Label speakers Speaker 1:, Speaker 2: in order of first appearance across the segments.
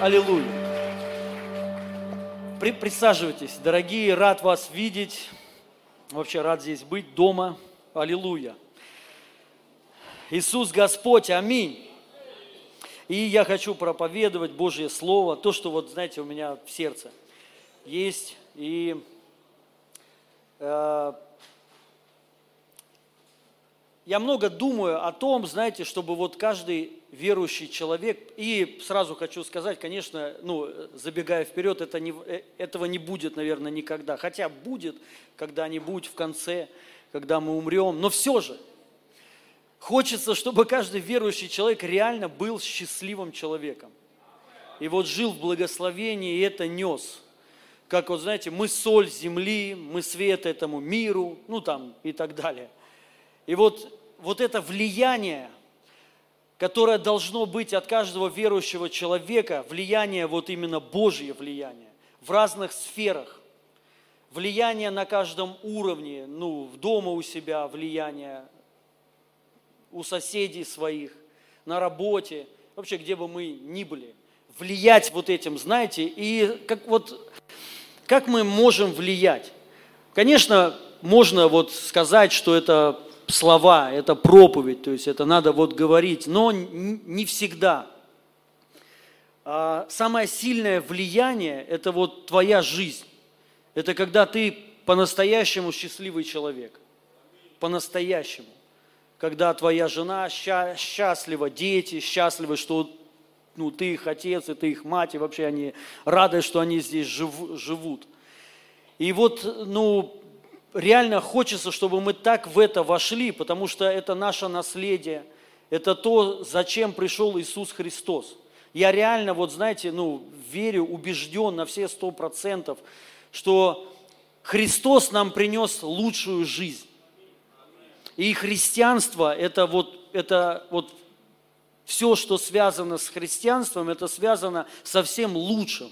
Speaker 1: Аллилуйя. При, присаживайтесь, дорогие, рад вас видеть. Вообще рад здесь быть, дома. Аллилуйя. Иисус Господь, аминь. И я хочу проповедовать Божье Слово, то, что вот, знаете, у меня в сердце есть. И э, я много думаю о том, знаете, чтобы вот каждый верующий человек, и сразу хочу сказать, конечно, ну, забегая вперед, это не, э, этого не будет, наверное, никогда. Хотя будет когда-нибудь в конце, когда мы умрем, но все же хочется, чтобы каждый верующий человек реально был счастливым человеком. И вот жил в благословении, и это нес. Как вот, знаете, мы соль земли, мы свет этому миру, ну там и так далее – и вот, вот это влияние, которое должно быть от каждого верующего человека, влияние, вот именно Божье влияние, в разных сферах, влияние на каждом уровне, ну, в дома у себя влияние, у соседей своих, на работе, вообще где бы мы ни были, влиять вот этим, знаете, и как вот, как мы можем влиять? Конечно, можно вот сказать, что это слова, это проповедь, то есть это надо вот говорить, но не всегда. А самое сильное влияние – это вот твоя жизнь. Это когда ты по-настоящему счастливый человек. По-настоящему. Когда твоя жена счастлива, дети счастливы, что ну, ты их отец, и ты их мать, и вообще они рады, что они здесь живут. И вот, ну, реально хочется, чтобы мы так в это вошли, потому что это наше наследие, это то, зачем пришел Иисус Христос. Я реально, вот знаете, ну, верю, убежден на все сто процентов, что Христос нам принес лучшую жизнь. И христианство – это вот, это вот все, что связано с христианством, это связано со всем лучшим.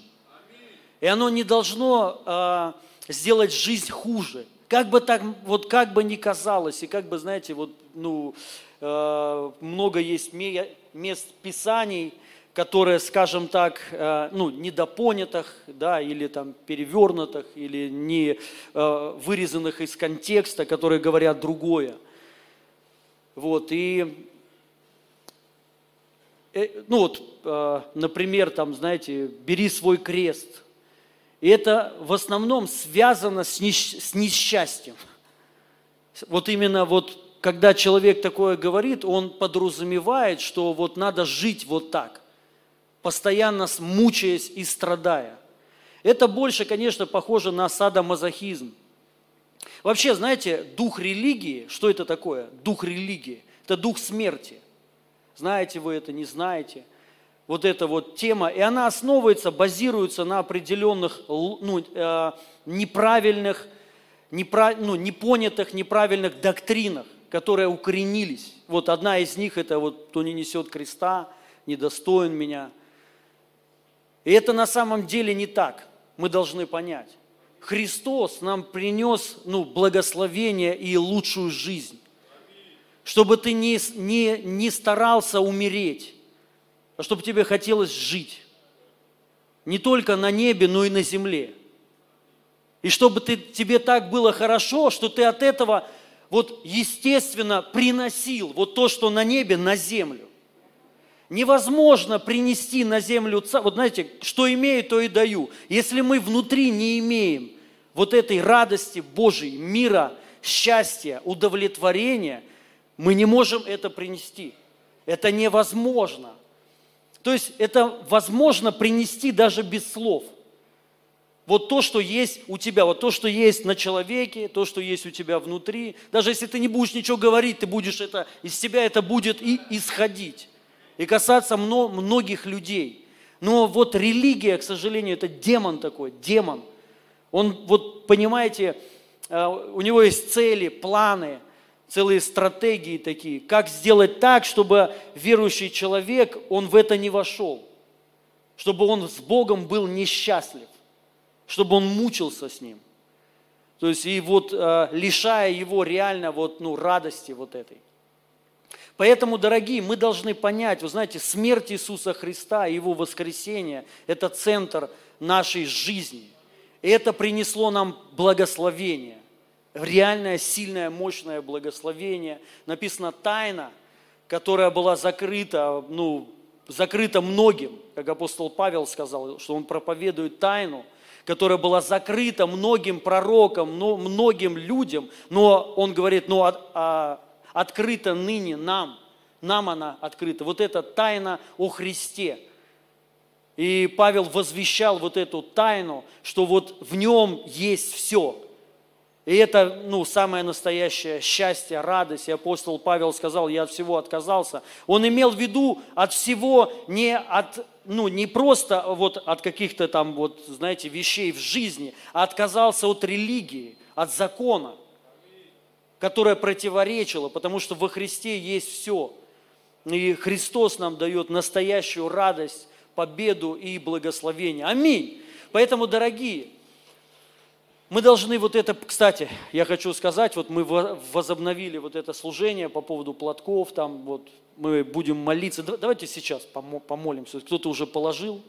Speaker 1: И оно не должно э, сделать жизнь хуже. Как бы так, вот как бы ни казалось, и как бы, знаете, вот, ну, э, много есть мест Писаний, которые, скажем так, э, ну, недопонятых, да, или там перевернутых, или не э, вырезанных из контекста, которые говорят другое. Вот, и, э, ну вот, э, например, там, знаете, бери свой крест – и это в основном связано с, несч- с несчастьем. Вот именно вот, когда человек такое говорит, он подразумевает, что вот надо жить вот так, постоянно мучаясь и страдая. Это больше, конечно, похоже на садомазохизм. Вообще, знаете, дух религии, что это такое? Дух религии. Это дух смерти. Знаете вы это, не знаете вот эта вот тема, и она основывается, базируется на определенных ну, э, неправильных, непра, ну, непонятых, неправильных доктринах, которые укоренились. Вот одна из них это вот «кто не несет креста, недостоин меня». И это на самом деле не так, мы должны понять. Христос нам принес ну, благословение и лучшую жизнь, чтобы ты не, не, не старался умереть, а чтобы тебе хотелось жить. Не только на небе, но и на земле. И чтобы ты, тебе так было хорошо, что ты от этого вот естественно приносил вот то, что на небе, на землю. Невозможно принести на землю, вот знаете, что имею, то и даю. Если мы внутри не имеем вот этой радости Божьей, мира, счастья, удовлетворения, мы не можем это принести. Это невозможно. То есть это возможно принести даже без слов. Вот то, что есть у тебя, вот то, что есть на человеке, то, что есть у тебя внутри. Даже если ты не будешь ничего говорить, ты будешь это, из себя это будет и исходить. И касаться многих людей. Но вот религия, к сожалению, это демон такой, демон. Он, вот понимаете, э, у него есть цели, планы – целые стратегии такие, как сделать так, чтобы верующий человек, он в это не вошел, чтобы он с Богом был несчастлив, чтобы он мучился с Ним. То есть и вот э, лишая его реально вот, ну, радости вот этой. Поэтому, дорогие, мы должны понять, вы знаете, смерть Иисуса Христа и Его воскресение – это центр нашей жизни. И это принесло нам благословение, реальное, сильное, мощное благословение. Написано «тайна», которая была закрыта, ну, закрыта многим, как апостол Павел сказал, что он проповедует тайну, которая была закрыта многим пророкам, многим людям, но он говорит, но ну, а, открыта ныне нам, нам она открыта. Вот эта тайна о Христе. И Павел возвещал вот эту тайну, что вот в нем есть все. И это, ну, самое настоящее счастье, радость. И апостол Павел сказал, я от всего отказался. Он имел в виду от всего не от, ну, не просто вот от каких-то там, вот, знаете, вещей в жизни, а отказался от религии, от закона которая противоречила, потому что во Христе есть все. И Христос нам дает настоящую радость, победу и благословение. Аминь. Поэтому, дорогие, мы должны вот это, кстати, я хочу сказать, вот мы возобновили вот это служение по поводу платков, там вот мы будем молиться. Давайте сейчас помолимся. Кто-то уже положил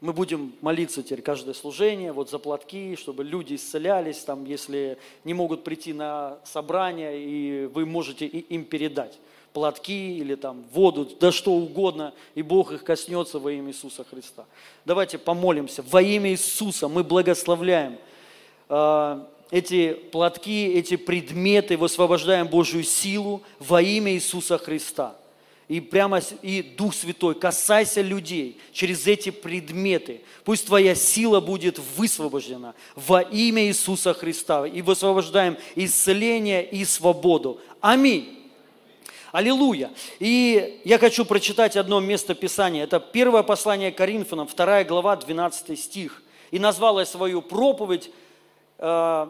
Speaker 1: мы будем молиться теперь каждое служение, вот за платки, чтобы люди исцелялись, там, если не могут прийти на собрание, и вы можете им передать платки или там воду, да что угодно, и Бог их коснется во имя Иисуса Христа. Давайте помолимся. Во имя Иисуса мы благословляем э, эти платки, эти предметы, высвобождаем Божью силу во имя Иисуса Христа – и прямо и Дух Святой, касайся людей через эти предметы. Пусть Твоя сила будет высвобождена во имя Иисуса Христа. И высвобождаем исцеление и свободу. Аминь. Аллилуйя. И я хочу прочитать одно место Писания. Это первое послание Коринфянам, 2 глава, 12 стих. И назвал я свою проповедь э,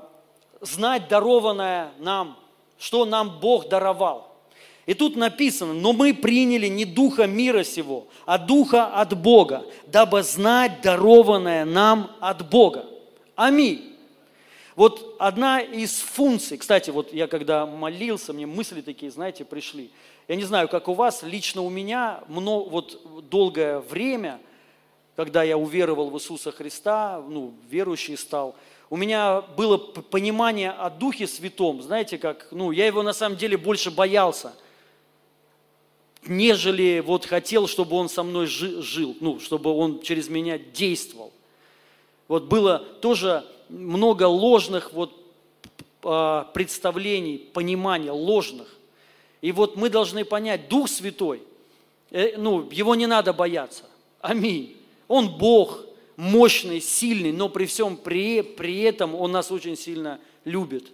Speaker 1: «Знать дарованное нам, что нам Бог даровал». И тут написано, но мы приняли не духа мира сего, а духа от Бога, дабы знать дарованное нам от Бога. Аминь. Вот одна из функций, кстати, вот я когда молился, мне мысли такие, знаете, пришли. Я не знаю, как у вас, лично у меня много, вот долгое время, когда я уверовал в Иисуса Христа, ну, верующий стал, у меня было понимание о Духе Святом, знаете, как, ну, я его на самом деле больше боялся – нежели вот хотел, чтобы он со мной жил, ну, чтобы он через меня действовал. Вот было тоже много ложных вот а, представлений, понимания ложных. И вот мы должны понять, Дух Святой, э, ну, его не надо бояться. Аминь. Он Бог, мощный, сильный, но при всем при, при этом Он нас очень сильно любит.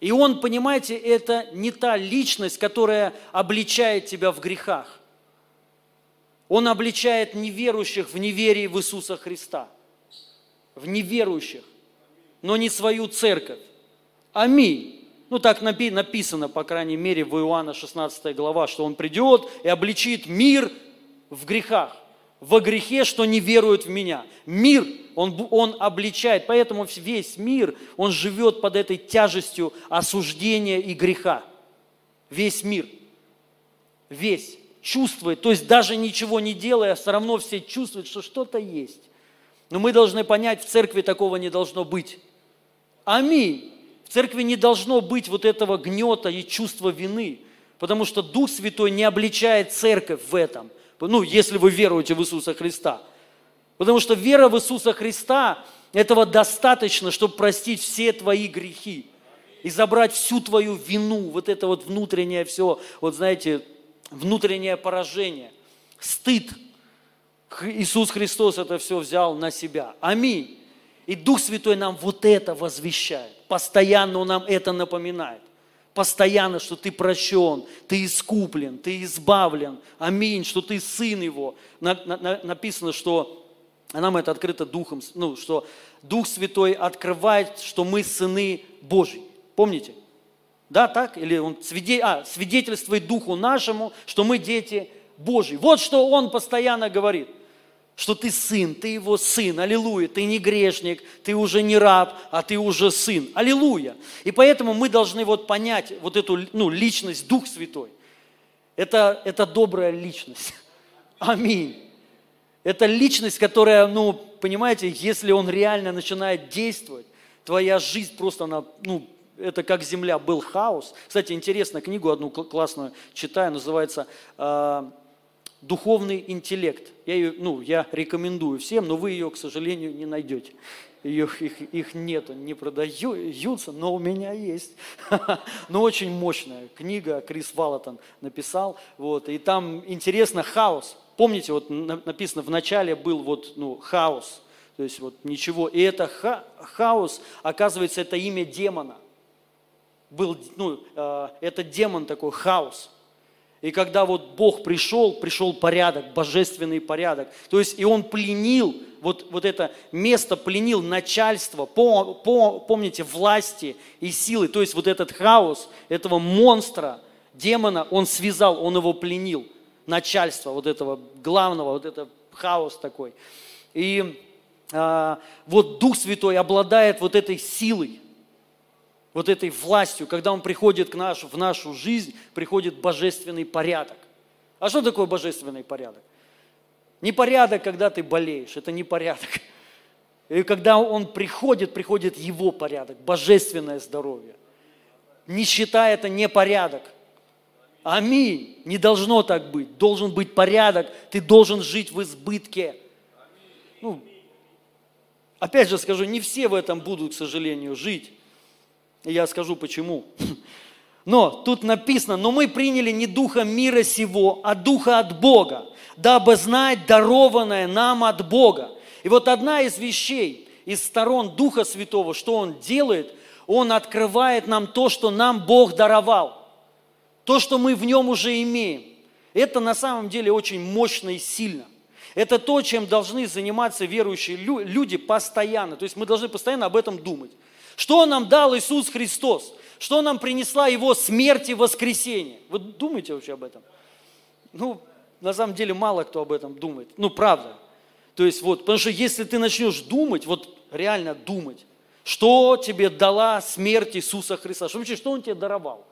Speaker 1: И он, понимаете, это не та личность, которая обличает тебя в грехах. Он обличает неверующих в неверии в Иисуса Христа. В неверующих, но не свою церковь. Аминь. Ну, так написано, по крайней мере, в Иоанна 16 глава, что он придет и обличит мир в грехах во грехе, что не веруют в меня. Мир, он, он обличает, поэтому весь мир, он живет под этой тяжестью осуждения и греха. Весь мир. Весь чувствует, то есть даже ничего не делая, все равно все чувствуют, что что-то есть. Но мы должны понять, в церкви такого не должно быть. Аминь. В церкви не должно быть вот этого гнета и чувства вины, потому что Дух Святой не обличает церковь в этом – ну, если вы веруете в Иисуса Христа. Потому что вера в Иисуса Христа, этого достаточно, чтобы простить все твои грехи и забрать всю твою вину, вот это вот внутреннее все, вот знаете, внутреннее поражение, стыд. Иисус Христос это все взял на себя. Аминь. И Дух Святой нам вот это возвещает. Постоянно Он нам это напоминает постоянно, что ты прощен, ты искуплен, ты избавлен. Аминь, что ты сын его. Написано, что а нам это открыто Духом, ну, что Дух Святой открывает, что мы сыны Божьи. Помните? Да, так? Или он свидетель, а, свидетельствует Духу нашему, что мы дети Божьи. Вот что он постоянно говорит. Что ты сын, ты его сын, аллилуйя, ты не грешник, ты уже не раб, а ты уже сын, аллилуйя. И поэтому мы должны вот понять вот эту ну, личность, Дух Святой. Это, это добрая личность. Аминь. Это личность, которая, ну, понимаете, если он реально начинает действовать, твоя жизнь просто, она, ну, это как земля, был хаос. Кстати, интересно, книгу одну классную читаю, называется э, «Духовный интеллект». Я ее, ну, я рекомендую всем, но вы ее, к сожалению, не найдете. Ее, их, их нету, не продаются, но у меня есть. Но очень мощная книга, Крис Валатон написал. Вот, и там интересно хаос. Помните, вот написано, в начале был вот, ну, хаос. То есть вот ничего. И это ха хаос, оказывается, это имя демона был, ну, э, это демон такой, хаос. И когда вот Бог пришел, пришел порядок, божественный порядок. То есть и он пленил, вот, вот это место пленил начальство, по, по, помните, власти и силы. То есть вот этот хаос, этого монстра, демона, он связал, он его пленил. Начальство вот этого главного, вот это хаос такой. И а, вот Дух Святой обладает вот этой силой вот этой властью, когда Он приходит к наш, в нашу жизнь, приходит божественный порядок. А что такое божественный порядок? Не порядок, когда ты болеешь, это не порядок. И когда Он приходит, приходит Его порядок, божественное здоровье. Нищета – это не порядок. Аминь. Не должно так быть. Должен быть порядок. Ты должен жить в избытке. Ну, опять же скажу, не все в этом будут, к сожалению, жить. И я скажу почему. Но тут написано, но мы приняли не духа мира сего, а духа от Бога, дабы знать дарованное нам от Бога. И вот одна из вещей, из сторон Духа Святого, что Он делает, Он открывает нам то, что нам Бог даровал, то, что мы в Нем уже имеем. Это на самом деле очень мощно и сильно. Это то, чем должны заниматься верующие люди постоянно. То есть мы должны постоянно об этом думать. Что нам дал Иисус Христос? Что нам принесла Его смерть и воскресение? Вы думаете вообще об этом? Ну, на самом деле мало кто об этом думает. Ну, правда. То есть вот, потому что если ты начнешь думать, вот реально думать, что тебе дала смерть Иисуса Христа, что вообще, что Он тебе даровал?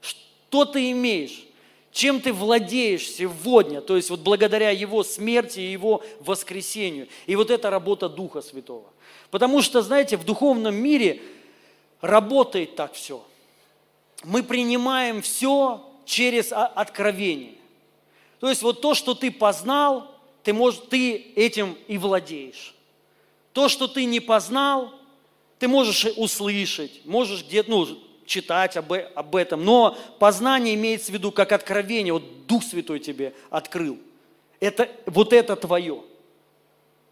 Speaker 1: Что ты имеешь? Чем ты владеешь сегодня? То есть вот благодаря Его смерти и Его воскресению. И вот это работа Духа Святого. Потому что, знаете, в духовном мире работает так все. Мы принимаем все через откровение. То есть вот то, что ты познал, ты, можешь, ты этим и владеешь. То, что ты не познал, ты можешь услышать, можешь где-то ну, читать об, об этом. Но познание имеется в виду как откровение. Вот Дух Святой тебе открыл. Это, вот это твое.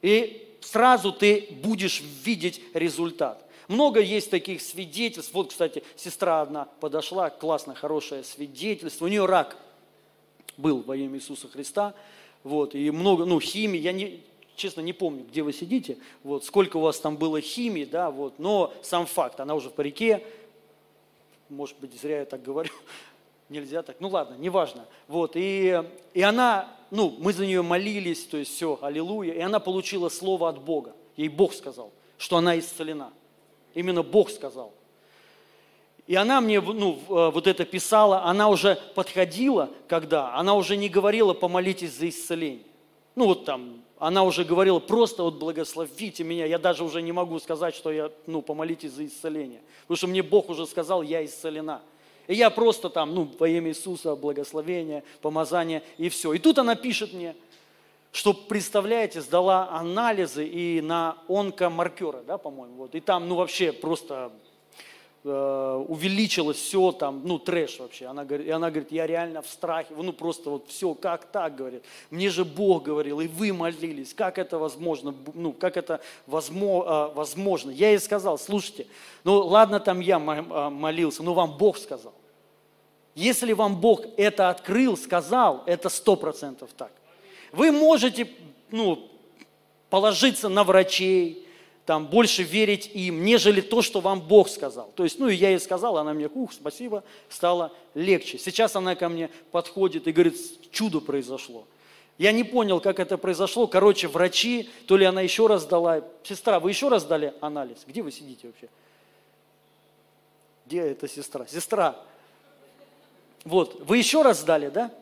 Speaker 1: И сразу ты будешь видеть результат. Много есть таких свидетельств. Вот, кстати, сестра одна подошла, классно, хорошее свидетельство. У нее рак был во имя Иисуса Христа. Вот, и много, ну, химии, я не, честно не помню, где вы сидите, вот, сколько у вас там было химии, да, вот, но сам факт, она уже в парике, может быть, зря я так говорю, нельзя так, ну ладно, неважно. Вот, и, и она, ну, мы за нее молились, то есть все, аллилуйя, и она получила слово от Бога. Ей Бог сказал, что она исцелена. Именно Бог сказал. И она мне ну, э, вот это писала, она уже подходила, когда, она уже не говорила, помолитесь за исцеление. Ну вот там, она уже говорила, просто вот благословите меня, я даже уже не могу сказать, что я, ну, помолитесь за исцеление. Потому что мне Бог уже сказал, я исцелена. И я просто там, ну, во имя Иисуса, благословение, помазание и все. И тут она пишет мне, что, представляете, сдала анализы и на онкомаркеры, да, по-моему, вот. И там, ну, вообще просто увеличилось все там, ну, трэш вообще. Она говорит, и она говорит, я реально в страхе, ну, просто вот все, как так, говорит. Мне же Бог говорил, и вы молились, как это возможно, ну, как это возможно, э, возможно. Я ей сказал, слушайте, ну, ладно, там я э, молился, но вам Бог сказал. Если вам Бог это открыл, сказал, это сто процентов так. Вы можете ну, положиться на врачей, там, больше верить им, нежели то, что вам Бог сказал. То есть, ну, и я ей сказал, она мне, ух, спасибо, стало легче. Сейчас она ко мне подходит и говорит, чудо произошло. Я не понял, как это произошло. Короче, врачи, то ли она еще раз дала. Сестра, вы еще раз дали анализ? Где вы сидите вообще? Где эта сестра? Сестра. Вот, вы еще раз сдали, да?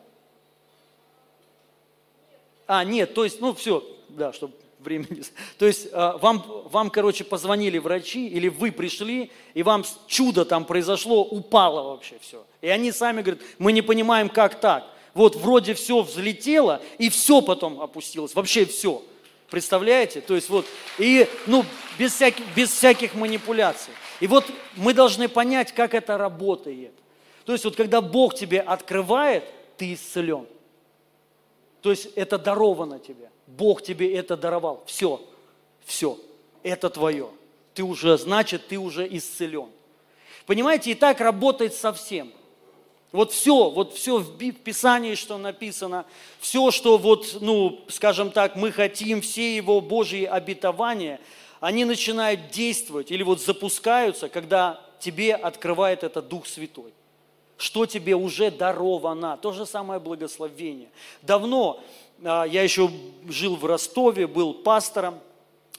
Speaker 1: А, нет, то есть, ну все, да, чтобы времени. То есть а, вам, вам, короче, позвонили врачи, или вы пришли, и вам чудо там произошло, упало вообще все. И они сами говорят, мы не понимаем, как так. Вот вроде все взлетело, и все потом опустилось, вообще все. Представляете? То есть вот, и, ну, без всяких, без всяких манипуляций. И вот мы должны понять, как это работает. То есть вот когда Бог тебе открывает, ты исцелен. То есть это даровано тебе. Бог тебе это даровал. Все, все, это твое. Ты уже, значит, ты уже исцелен. Понимаете, и так работает со всем. Вот все, вот все в Писании, что написано, все, что вот, ну, скажем так, мы хотим, все его Божьи обетования, они начинают действовать или вот запускаются, когда тебе открывает это Дух Святой что тебе уже даровано. То же самое благословение. Давно я еще жил в Ростове, был пастором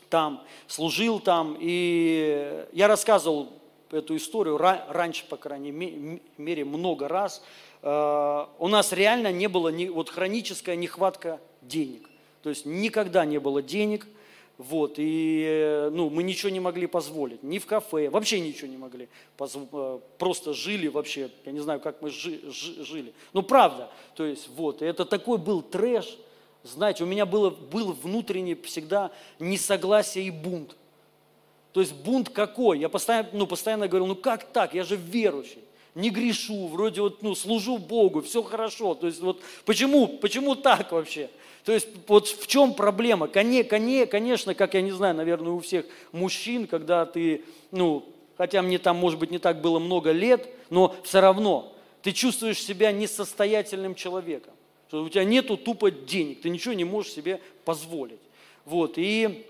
Speaker 1: там, служил там, и я рассказывал эту историю раньше, по крайней мере, много раз. А, у нас реально не было ни, вот хроническая нехватка денег. То есть никогда не было денег – вот, и ну, мы ничего не могли позволить, ни в кафе, вообще ничего не могли. Э, просто жили вообще, я не знаю, как мы жи, жи, жили. Ну, правда, то есть вот, это такой был трэш. Знаете, у меня было, был внутренний всегда несогласие и бунт. То есть бунт какой? Я постоянно, ну, постоянно говорил, ну как так, я же верующий не грешу, вроде вот, ну, служу Богу, все хорошо. То есть вот почему, почему так вообще? То есть вот в чем проблема? Конечно, как я не знаю, наверное, у всех мужчин, когда ты, ну, хотя мне там, может быть, не так было много лет, но все равно ты чувствуешь себя несостоятельным человеком. Что у тебя нету тупо денег, ты ничего не можешь себе позволить. Вот, и,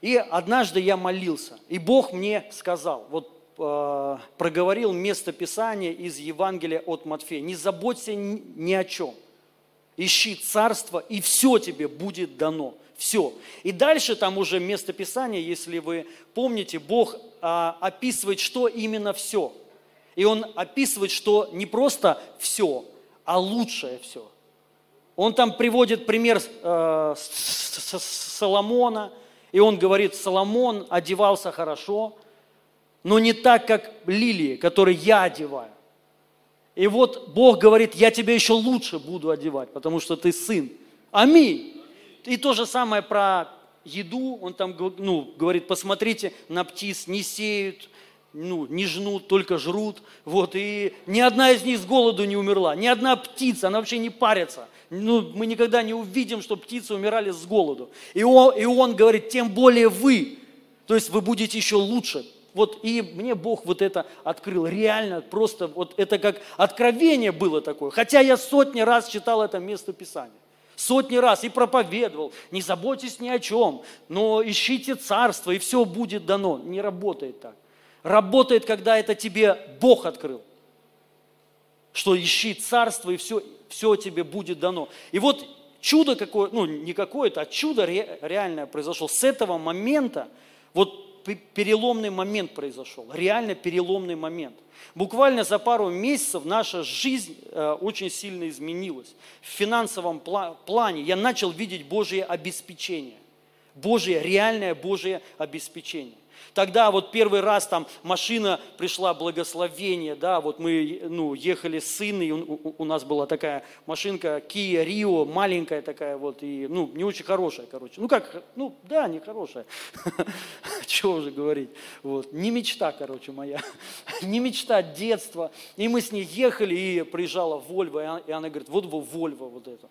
Speaker 1: и однажды я молился, и Бог мне сказал, вот э, проговорил место Писания из Евангелия от Матфея, не заботься ни, ни о чем – ищи царство, и все тебе будет дано. Все. И дальше там уже место Писания, если вы помните, Бог а, описывает, что именно все. И Он описывает, что не просто все, а лучшее все. Он там приводит пример э, Соломона, и он говорит, Соломон одевался хорошо, но не так, как лилии, которые я одеваю. И вот Бог говорит, я тебя еще лучше буду одевать, потому что ты сын. Аминь. И то же самое про еду, он там ну, говорит, посмотрите на птиц, не сеют, ну, не жнут, только жрут. Вот, и ни одна из них с голоду не умерла, ни одна птица, она вообще не парится. Ну, мы никогда не увидим, что птицы умирали с голоду. И он, и он говорит, тем более вы, то есть вы будете еще лучше, вот и мне Бог вот это открыл, реально, просто вот это как откровение было такое. Хотя я сотни раз читал это место Писания. Сотни раз и проповедовал, не заботьтесь ни о чем, но ищите царство, и все будет дано. Не работает так. Работает, когда это тебе Бог открыл. Что ищи царство, и все, все тебе будет дано. И вот чудо какое, ну не какое-то, а чудо реальное произошло. С этого момента, вот переломный момент произошел, реально переломный момент. Буквально за пару месяцев наша жизнь э, очень сильно изменилась. В финансовом плане я начал видеть Божье обеспечение. Божье, реальное Божье обеспечение. Тогда вот первый раз там машина пришла, благословение, да, вот мы ну, ехали с сыном, и у, у нас была такая машинка Kia Rio, маленькая такая вот, и, ну, не очень хорошая, короче. Ну как, ну да, не хорошая. Чего уже говорить. Вот. Не мечта, короче, моя. Не мечта детства. И мы с ней ехали, и приезжала Вольва, и она говорит, вот Вольва вот это.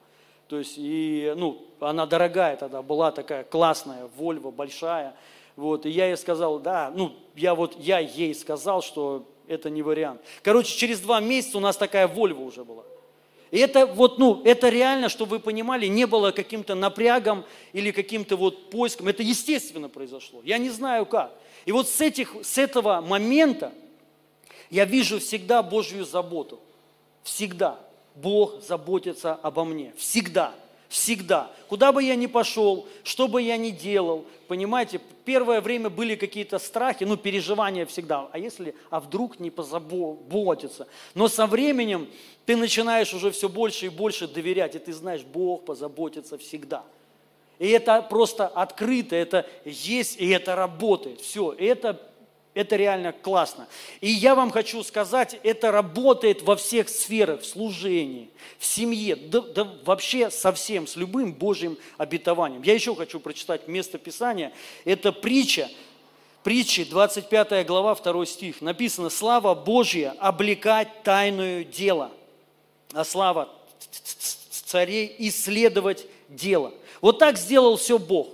Speaker 1: То есть, и, ну, она дорогая тогда была такая классная, Вольва большая. Вот, и я ей сказал, да, ну, я вот, я ей сказал, что это не вариант. Короче, через два месяца у нас такая Вольва уже была. И это вот, ну, это реально, чтобы вы понимали, не было каким-то напрягом или каким-то вот поиском. Это естественно произошло. Я не знаю как. И вот с, этих, с этого момента я вижу всегда Божью заботу. Всегда. Бог заботится обо мне. Всегда. Всегда. Куда бы я ни пошел, что бы я ни делал, понимаете, первое время были какие-то страхи, ну, переживания всегда. А если, а вдруг не позаботиться? Но со временем ты начинаешь уже все больше и больше доверять, и ты знаешь, Бог позаботится всегда. И это просто открыто, это есть, и это работает. Все, и это это реально классно. И я вам хочу сказать, это работает во всех сферах, в служении, в семье, да, да вообще совсем, с любым Божьим обетованием. Я еще хочу прочитать место Писания. Это притча, притчи, 25 глава, 2 стих. Написано, слава Божья облекать тайное дело, а слава царей исследовать дело. Вот так сделал все Бог.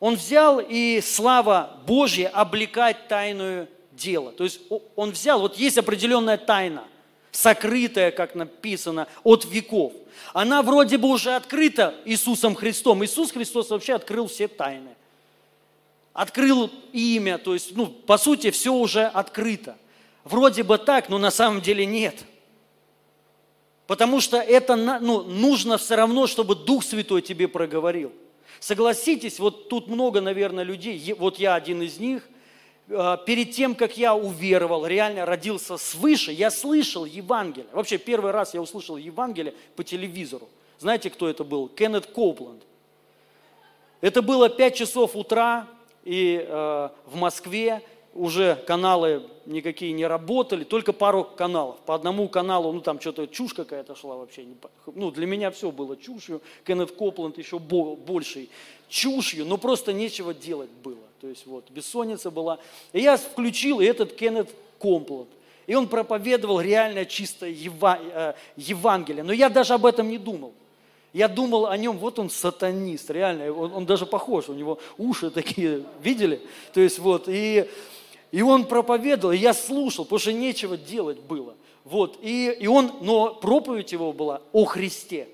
Speaker 1: Он взял и слава Божья облекать тайную дело. То есть он взял, вот есть определенная тайна, сокрытая, как написано, от веков. Она вроде бы уже открыта Иисусом Христом. Иисус Христос вообще открыл все тайны. Открыл имя, то есть, ну, по сути, все уже открыто. Вроде бы так, но на самом деле нет. Потому что это ну, нужно все равно, чтобы Дух Святой тебе проговорил. Согласитесь, вот тут много, наверное, людей, вот я один из них, а, перед тем, как я уверовал, реально родился свыше, я слышал Евангелие. Вообще, первый раз я услышал Евангелие по телевизору. Знаете, кто это был? Кеннет Копланд. Это было 5 часов утра, и э, в Москве уже каналы никакие не работали, только пару каналов. По одному каналу, ну там что-то чушь какая-то шла вообще. Ну для меня все было чушью. Кеннет Копланд еще большей чушью, но просто нечего делать было. То есть вот, бессонница была. И я включил этот Кеннет Копланд. И он проповедовал реально чистое э, Евангелие. Но я даже об этом не думал. Я думал о нем, вот он сатанист, реально, он, он даже похож, у него уши такие, видели? То есть вот, и и он проповедовал, и я слушал, потому что нечего делать было. Вот, и, и он, но проповедь его была о Христе,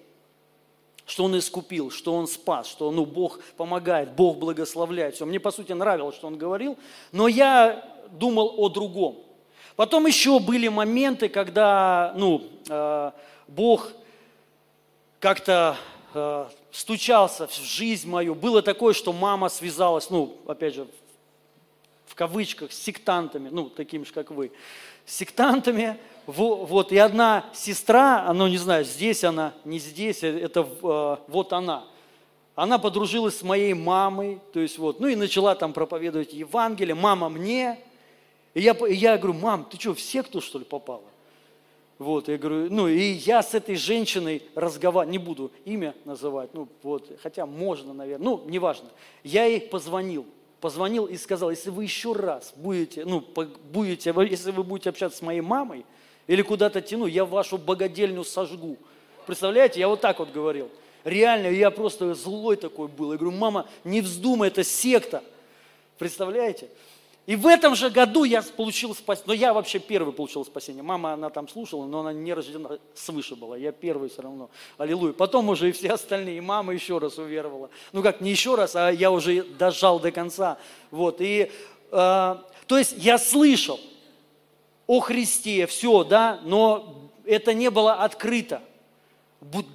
Speaker 1: что он искупил, что он спас, что ну, Бог помогает, Бог благословляет. Все. Мне, по сути, нравилось, что он говорил, но я думал о другом. Потом еще были моменты, когда ну, э, Бог как-то э, стучался в жизнь мою. Было такое, что мама связалась, ну, опять же, кавычках, с сектантами, ну, такими же, как вы, с сектантами, вот, и одна сестра, ну, не знаю, здесь она, не здесь, э, это э, вот она, она подружилась с моей мамой, то есть вот, ну и начала там проповедовать Евангелие, мама мне, и я, и я говорю, мам, ты что, в секту, что ли, попала? Вот, я говорю, ну и я с этой женщиной разговариваю, не буду имя называть, ну вот, хотя можно, наверное, ну, неважно. Я ей позвонил, позвонил и сказал, если вы еще раз будете, ну, будете, если вы будете общаться с моей мамой или куда-то тяну, я вашу богадельню сожгу. Представляете, я вот так вот говорил. Реально, я просто злой такой был. Я говорю, мама, не вздумай, это секта. Представляете? И в этом же году я получил спасение. Но я вообще первый получил спасение. Мама, она там слушала, но она не рождена свыше была. Я первый все равно. Аллилуйя. Потом уже и все остальные. И мама еще раз уверовала. Ну как, не еще раз, а я уже дожал до конца. Вот. И, э, то есть я слышал о Христе, все, да, но это не было открыто.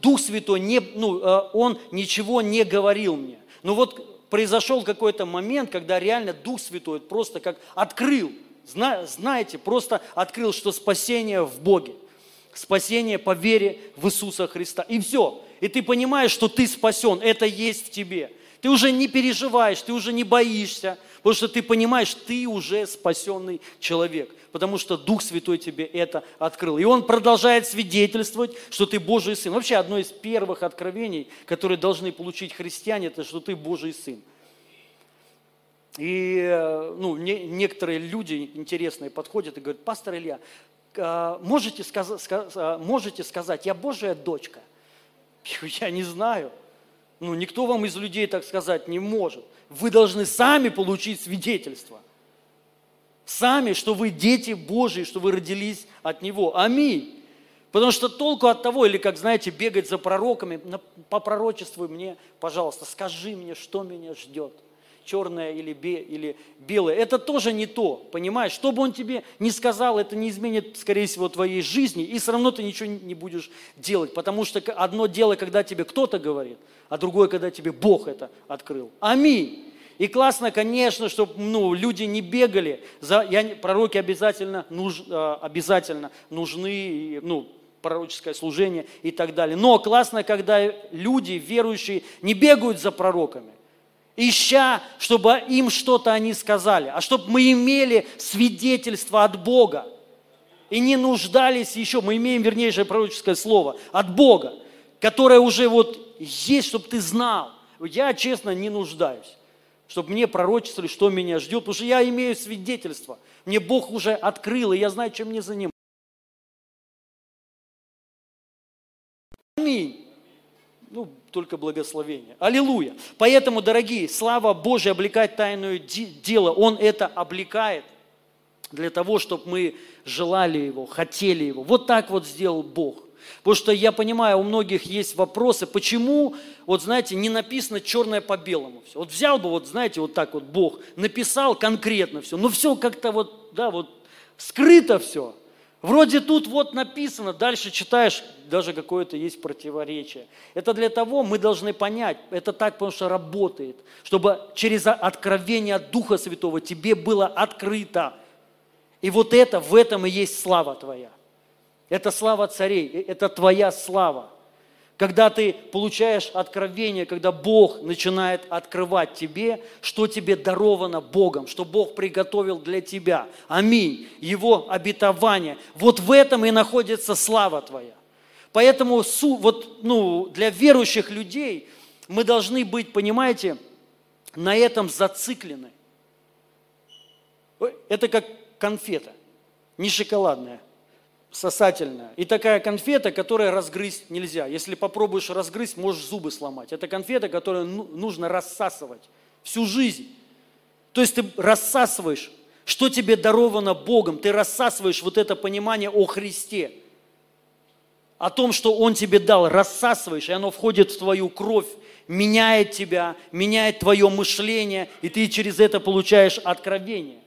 Speaker 1: Дух Святой, не, ну, э, Он ничего не говорил мне. Ну вот произошел какой-то момент, когда реально Дух Святой просто как открыл, знаете, просто открыл, что спасение в Боге, спасение по вере в Иисуса Христа. И все. И ты понимаешь, что ты спасен, это есть в тебе. Ты уже не переживаешь, ты уже не боишься, потому что ты понимаешь, ты уже спасенный человек, потому что Дух Святой тебе это открыл. И Он продолжает свидетельствовать, что ты Божий Сын. Вообще одно из первых откровений, которые должны получить христиане, это что ты Божий Сын. И э, ну, не, некоторые люди интересные подходят и говорят, пастор Илья, а, можете, сказ, сказ, а, можете сказать, я Божья дочка? Я не знаю. Ну, никто вам из людей так сказать не может. Вы должны сами получить свидетельство. Сами, что вы дети Божьи, что вы родились от Него. Аминь. Потому что толку от того, или как, знаете, бегать за пророками, попророчествуй мне, пожалуйста, скажи мне, что меня ждет. Черное или, бе, или белое. Это тоже не то, понимаешь? Что бы он тебе не сказал, это не изменит, скорее всего, твоей жизни, и все равно ты ничего не будешь делать. Потому что одно дело, когда тебе кто-то говорит, а другое, когда тебе Бог это открыл. Аминь. И классно, конечно, чтобы ну, люди не бегали. За, я, пророки обязательно, нуж, а, обязательно нужны, ну, пророческое служение и так далее. Но классно, когда люди, верующие, не бегают за пророками, ища, чтобы им что-то они сказали, а чтобы мы имели свидетельство от Бога и не нуждались еще, мы имеем вернейшее пророческое слово от Бога, которое уже вот есть, чтобы ты знал. Я, честно, не нуждаюсь, чтобы мне пророчествовали, что меня ждет, потому что я имею свидетельство. Мне Бог уже открыл, и я знаю, чем мне заниматься. Аминь. Ну, только благословение. Аллилуйя. Поэтому, дорогие, слава Божия облекает тайное дело. Он это облекает для того, чтобы мы желали Его, хотели Его. Вот так вот сделал Бог. Потому что я понимаю, у многих есть вопросы, почему, вот знаете, не написано черное по белому все. Вот взял бы, вот знаете, вот так вот Бог написал конкретно все, но все как-то вот, да, вот скрыто все. Вроде тут вот написано, дальше читаешь, даже какое-то есть противоречие. Это для того, мы должны понять, это так, потому что работает, чтобы через откровение Духа Святого тебе было открыто. И вот это, в этом и есть слава твоя. Это слава царей, это твоя слава когда ты получаешь откровение, когда Бог начинает открывать тебе, что тебе даровано Богом, что Бог приготовил для тебя. Аминь. Его обетование. Вот в этом и находится слава твоя. Поэтому вот, ну, для верующих людей мы должны быть, понимаете, на этом зациклены. Это как конфета, не шоколадная – сосательная. И такая конфета, которая разгрызть нельзя. Если попробуешь разгрызть, можешь зубы сломать. Это конфета, которую ну, нужно рассасывать всю жизнь. То есть ты рассасываешь, что тебе даровано Богом. Ты рассасываешь вот это понимание о Христе. О том, что Он тебе дал, рассасываешь, и оно входит в твою кровь, меняет тебя, меняет твое мышление, и ты через это получаешь откровение.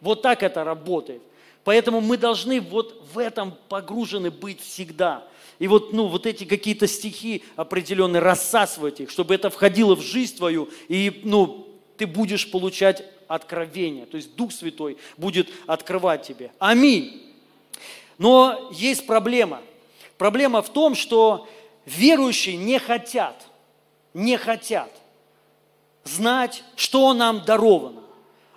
Speaker 1: Вот так это работает. Поэтому мы должны вот в этом погружены быть всегда. И вот, ну, вот эти какие-то стихи определенные, рассасывать их, чтобы это входило в жизнь твою, и ну, ты будешь получать откровение. То есть Дух Святой будет открывать тебе. Аминь. Но есть проблема. Проблема в том, что верующие не хотят, не хотят знать, что нам даровано.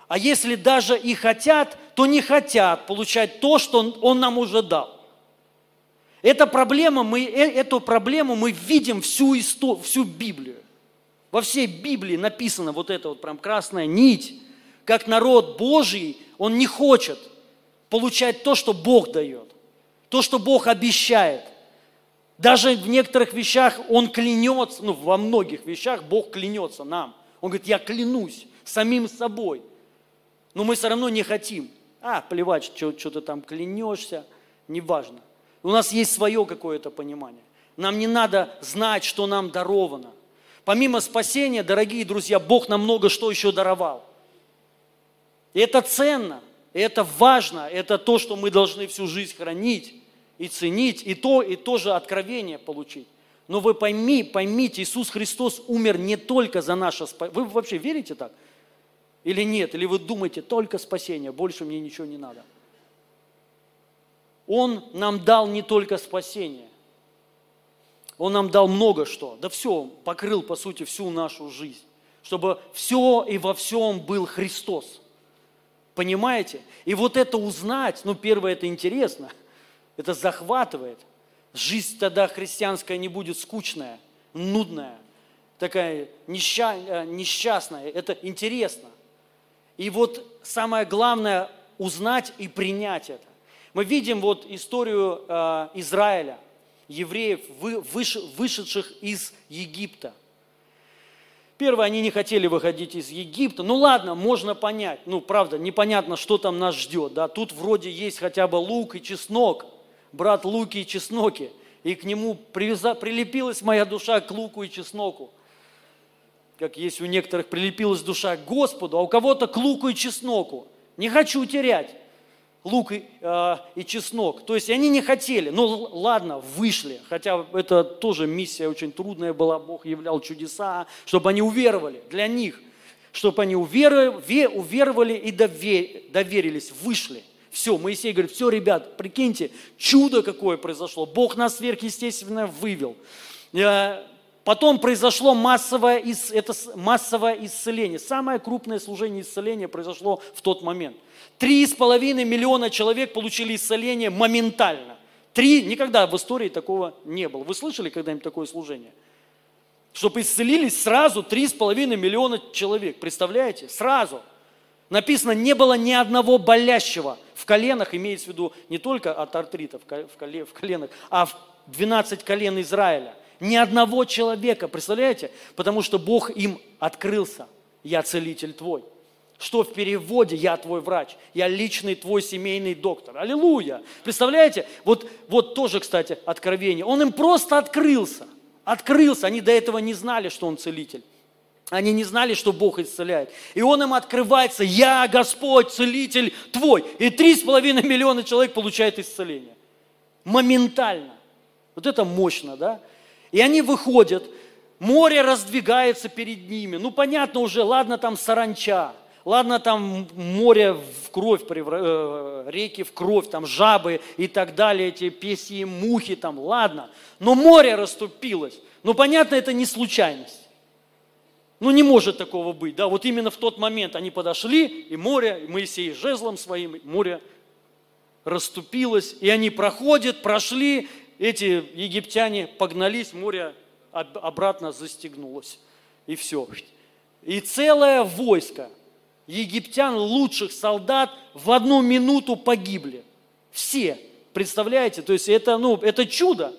Speaker 1: А если даже и хотят, то не хотят получать то, что Он нам уже дал. Эта проблема, мы, э, эту проблему мы видим всю, историю, всю Библию. Во всей Библии написано вот эта вот прям красная нить, как народ Божий, он не хочет получать то, что Бог дает, то, что Бог обещает. Даже в некоторых вещах Он клянется, ну во многих вещах Бог клянется нам. Он говорит, я клянусь самим собой – но мы все равно не хотим. А, плевать, что, что ты там клянешься, неважно. У нас есть свое какое-то понимание. Нам не надо знать, что нам даровано. Помимо спасения, дорогие друзья, Бог нам много что еще даровал. И это ценно, и это важно, это то, что мы должны всю жизнь хранить и ценить, и то, и тоже откровение получить. Но вы пойми, поймите, Иисус Христос умер не только за наше спасение. Вы вообще верите так? Или нет? Или вы думаете, только спасение, больше мне ничего не надо? Он нам дал не только спасение. Он нам дал много что. Да все, покрыл, по сути, всю нашу жизнь. Чтобы все и во всем был Христос. Понимаете? И вот это узнать, ну, первое, это интересно, это захватывает. Жизнь тогда христианская не будет скучная, нудная, такая э, несчастная. Это интересно. И вот самое главное – узнать и принять это. Мы видим вот историю э, Израиля, евреев, вы, выш, вышедших из Египта. Первое, они не хотели выходить из Египта. Ну ладно, можно понять. Ну, правда, непонятно, что там нас ждет. Да? Тут вроде есть хотя бы лук и чеснок. Брат луки и чесноки. И к нему привяза, прилепилась моя душа к луку и чесноку. Как есть у некоторых, прилепилась душа к Господу, а у кого-то к луку и чесноку. Не хочу терять лук и, э, и чеснок. То есть они не хотели. Ну ладно, вышли. Хотя это тоже миссия очень трудная была. Бог являл чудеса, чтобы они уверовали. Для них. Чтобы они уверовали, уверовали и доверились. Вышли. Все, Моисей говорит, все, ребят, прикиньте, чудо какое произошло. Бог нас сверхъестественно вывел. Потом произошло массовое, это массовое исцеление. Самое крупное служение исцеления произошло в тот момент. Три с половиной миллиона человек получили исцеление моментально. Три, никогда в истории такого не было. Вы слышали когда-нибудь такое служение? Чтобы исцелились сразу три с половиной миллиона человек. Представляете? Сразу. Написано, не было ни одного болящего в коленах, имеется в виду не только от артрита в коленах, а в 12 колен Израиля – ни одного человека, представляете? Потому что Бог им открылся. Я целитель твой. Что в переводе «я твой врач», «я личный твой семейный доктор». Аллилуйя! Представляете? Вот, вот тоже, кстати, откровение. Он им просто открылся. Открылся. Они до этого не знали, что он целитель. Они не знали, что Бог исцеляет. И Он им открывается, я Господь, целитель твой. И три с половиной миллиона человек получают исцеление. Моментально. Вот это мощно, да? И они выходят, море раздвигается перед ними. Ну, понятно уже, ладно, там саранча, ладно, там море в кровь, э, реки в кровь, там жабы и так далее, эти песни, мухи там, ладно. Но море расступилось. Ну, понятно, это не случайность. Ну, не может такого быть, да, вот именно в тот момент они подошли, и море, и Моисей жезлом своим, море расступилось, и они проходят, прошли, эти египтяне погнались, море обратно застегнулось. И все. И целое войско египтян, лучших солдат, в одну минуту погибли. Все. Представляете? То есть это, ну, это чудо.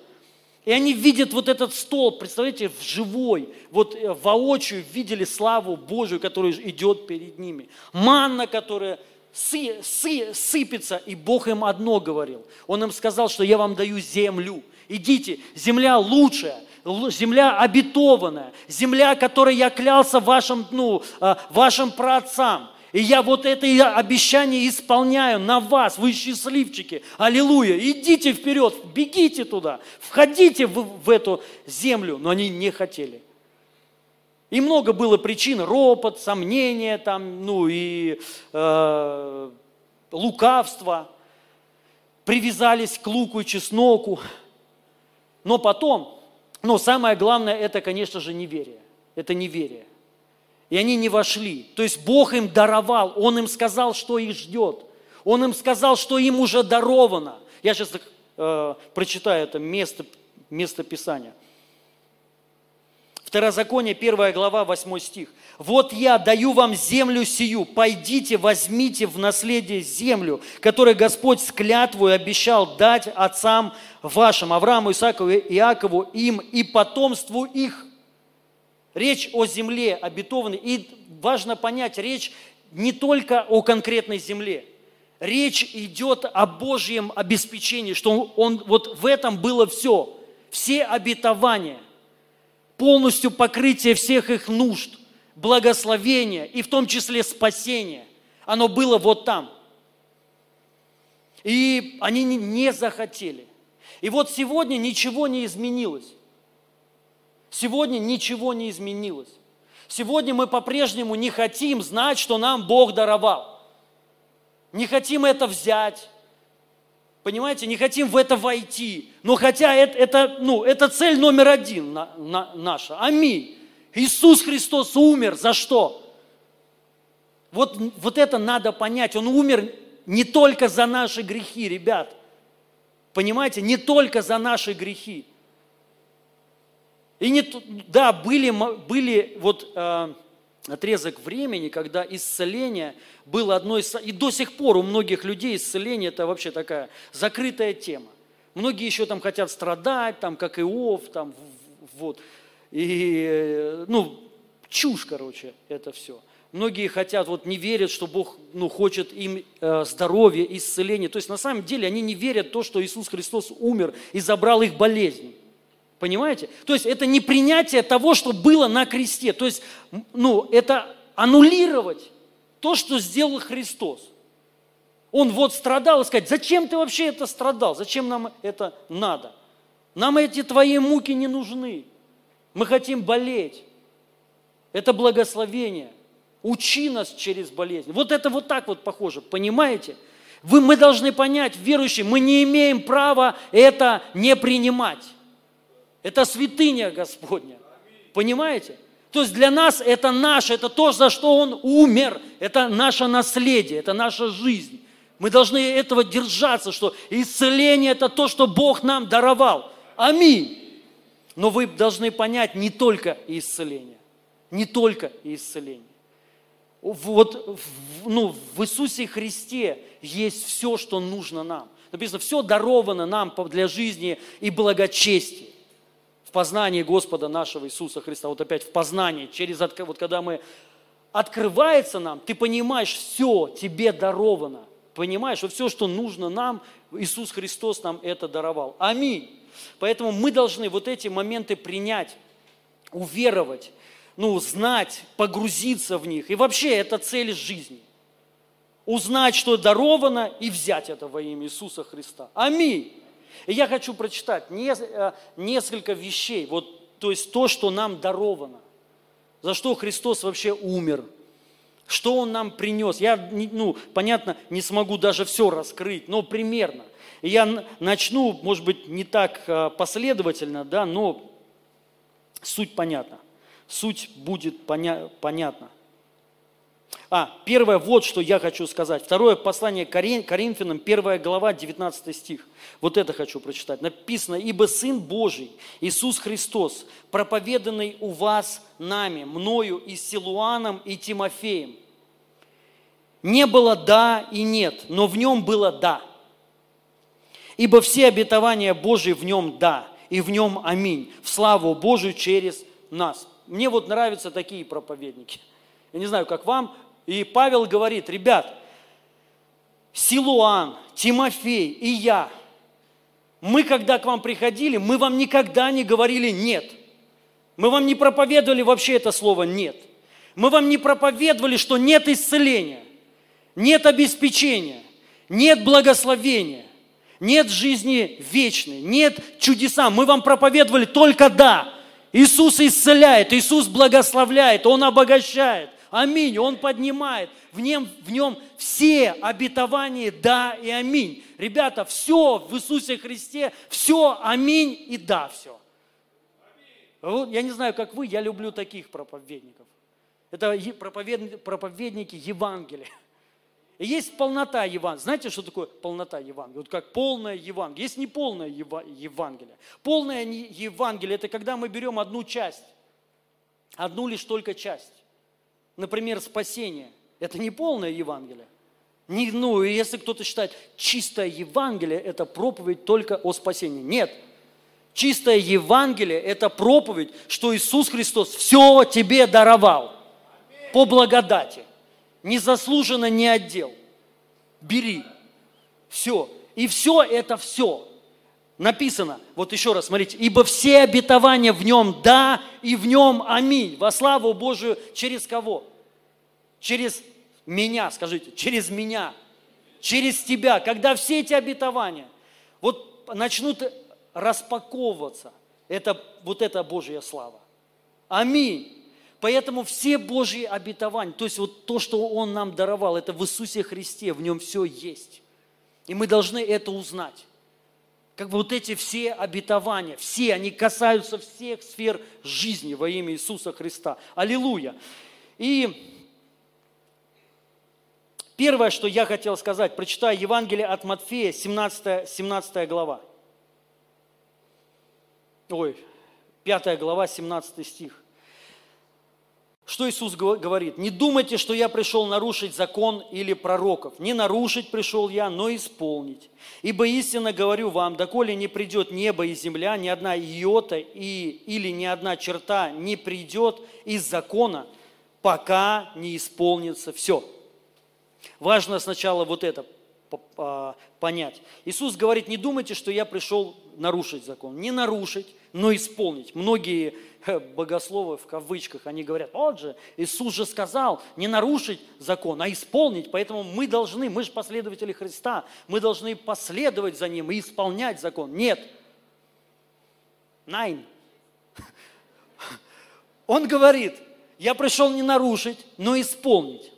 Speaker 1: И они видят вот этот стол, представляете, в живой, вот э, воочию видели славу Божию, которая идет перед ними. Манна, которая сы, сы, сыпется, и Бог им одно говорил. Он им сказал, что я вам даю землю. Идите, земля лучшая, земля обетованная, земля, которой я клялся вашим, ну, а, вашим праотцам. И я вот это обещание исполняю на вас, вы счастливчики. Аллилуйя. Идите вперед, бегите туда, входите в, в эту землю. Но они не хотели. И много было причин, ропот, сомнения, там, ну и э, лукавство. Привязались к луку и чесноку. Но потом, но самое главное, это, конечно же, неверие. Это неверие. И они не вошли. То есть Бог им даровал, Он им сказал, что их ждет. Он им сказал, что им уже даровано. Я сейчас э, прочитаю это место, место Писания. Второзаконие, первая глава, 8 стих. «Вот я даю вам землю сию, пойдите, возьмите в наследие землю, которую Господь с клятвой обещал дать отцам вашим, Аврааму, Исаакову, Иакову, им и потомству их». Речь о земле обетованной. И важно понять, речь не только о конкретной земле. Речь идет о Божьем обеспечении, что он, вот в этом было все. Все обетования полностью покрытие всех их нужд, благословения и в том числе спасения. Оно было вот там. И они не захотели. И вот сегодня ничего не изменилось. Сегодня ничего не изменилось. Сегодня мы по-прежнему не хотим знать, что нам Бог даровал. Не хотим это взять, Понимаете, не хотим в это войти. Но хотя это, это, ну, это цель номер один на, на, наша. Аминь. Иисус Христос умер за что? Вот, вот это надо понять. Он умер не только за наши грехи, ребят. Понимаете, не только за наши грехи. И не, да, были, были вот э, отрезок времени, когда исцеление было одной из... И до сих пор у многих людей исцеление – это вообще такая закрытая тема. Многие еще там хотят страдать, там, как Иов, там, вот. И, ну, чушь, короче, это все. Многие хотят, вот не верят, что Бог ну, хочет им э, здоровья, исцеления. То есть на самом деле они не верят в то, что Иисус Христос умер и забрал их болезни. Понимаете? То есть это не принятие того, что было на кресте. То есть, ну, это аннулировать то, что сделал Христос. Он вот страдал и сказать, зачем ты вообще это страдал? Зачем нам это надо? Нам эти твои муки не нужны. Мы хотим болеть. Это благословение. Учи нас через болезнь. Вот это вот так вот похоже, понимаете? Вы, мы должны понять, верующие, мы не имеем права это не принимать. Это святыня Господня. Понимаете? То есть для нас это наше, это то, за что Он умер, это наше наследие, это наша жизнь. Мы должны этого держаться, что исцеление – это то, что Бог нам даровал. Аминь. Но вы должны понять не только исцеление, не только исцеление. Вот ну, в Иисусе Христе есть все, что нужно нам. Написано, все даровано нам для жизни и благочестия познании Господа нашего Иисуса Христа. Вот опять в познании, через, вот когда мы открывается нам, ты понимаешь, все тебе даровано. Понимаешь, что все, что нужно нам, Иисус Христос нам это даровал. Аминь. Поэтому мы должны вот эти моменты принять, уверовать, ну, знать, погрузиться в них. И вообще это цель жизни. Узнать, что даровано, и взять это во имя Иисуса Христа. Аминь. И я хочу прочитать э, несколько вещей, вот, то есть то, что нам даровано, за что Христос вообще умер, что Он нам принес. Я, ну, понятно, не смогу даже все раскрыть, но примерно. И я начну, может быть, не так э, последовательно, да, но суть понятна. Суть будет поня- понятна. А, первое, вот что я хочу сказать. Второе послание Коринфянам, первая глава, 19 стих. Вот это хочу прочитать. Написано, «Ибо Сын Божий, Иисус Христос, проповеданный у вас нами, мною и Силуаном и Тимофеем, не было «да» и «нет», но в нем было «да». Ибо все обетования Божьи в нем «да», и в нем «аминь», в славу Божию через нас. Мне вот нравятся такие проповедники. Я не знаю, как вам, и Павел говорит, ребят, Силуан, Тимофей и я, мы когда к вам приходили, мы вам никогда не говорили «нет». Мы вам не проповедовали вообще это слово «нет». Мы вам не проповедовали, что нет исцеления, нет обеспечения, нет благословения, нет жизни вечной, нет чудеса. Мы вам проповедовали только «да». Иисус исцеляет, Иисус благословляет, Он обогащает. Аминь. Он поднимает. В нем, в нем все обетования да и аминь. Ребята, все в Иисусе Христе, все аминь и да, все. Я не знаю, как вы, я люблю таких проповедников. Это проповед, проповедники Евангелия. И есть полнота Евангелия. Знаете, что такое полнота Евангелия? Вот как полное Евангелие. Есть неполное Евангелие. Полное Евангелие – это когда мы берем одну часть, одну лишь только часть например, спасение. Это не полное Евангелие. Не, ну, если кто-то считает, чистое Евангелие – это проповедь только о спасении. Нет. Чистое Евангелие – это проповедь, что Иисус Христос все тебе даровал по благодати. Незаслуженно не отдел. Бери. Все. И все это все. Написано, вот еще раз, смотрите, ибо все обетования в нем да и в нем аминь. Во славу Божию через кого? Через меня, скажите, через меня, через тебя. Когда все эти обетования вот начнут распаковываться, это, вот это Божья слава. Аминь. Поэтому все Божьи обетования, то есть вот то, что Он нам даровал, это в Иисусе Христе, в Нем все есть. И мы должны это узнать как бы вот эти все обетования, все, они касаются всех сфер жизни во имя Иисуса Христа. Аллилуйя. И первое, что я хотел сказать, прочитаю Евангелие от Матфея, 17, 17 глава. Ой, 5 глава, 17 стих. Что Иисус говорит? Не думайте, что я пришел нарушить закон или пророков. Не нарушить пришел я, но исполнить. Ибо истинно говорю вам, доколе не придет небо и земля, ни одна иота и, или ни одна черта не придет из закона, пока не исполнится все. Важно сначала вот это а, понять. Иисус говорит, не думайте, что я пришел нарушить закон. Не нарушить – но исполнить. Многие э, богословы в кавычках, они говорят, вот же, Иисус же сказал не нарушить закон, а исполнить. Поэтому мы должны, мы же последователи Христа, мы должны последовать за Ним и исполнять закон. Нет. Найн. Он говорит, я пришел не нарушить, но исполнить.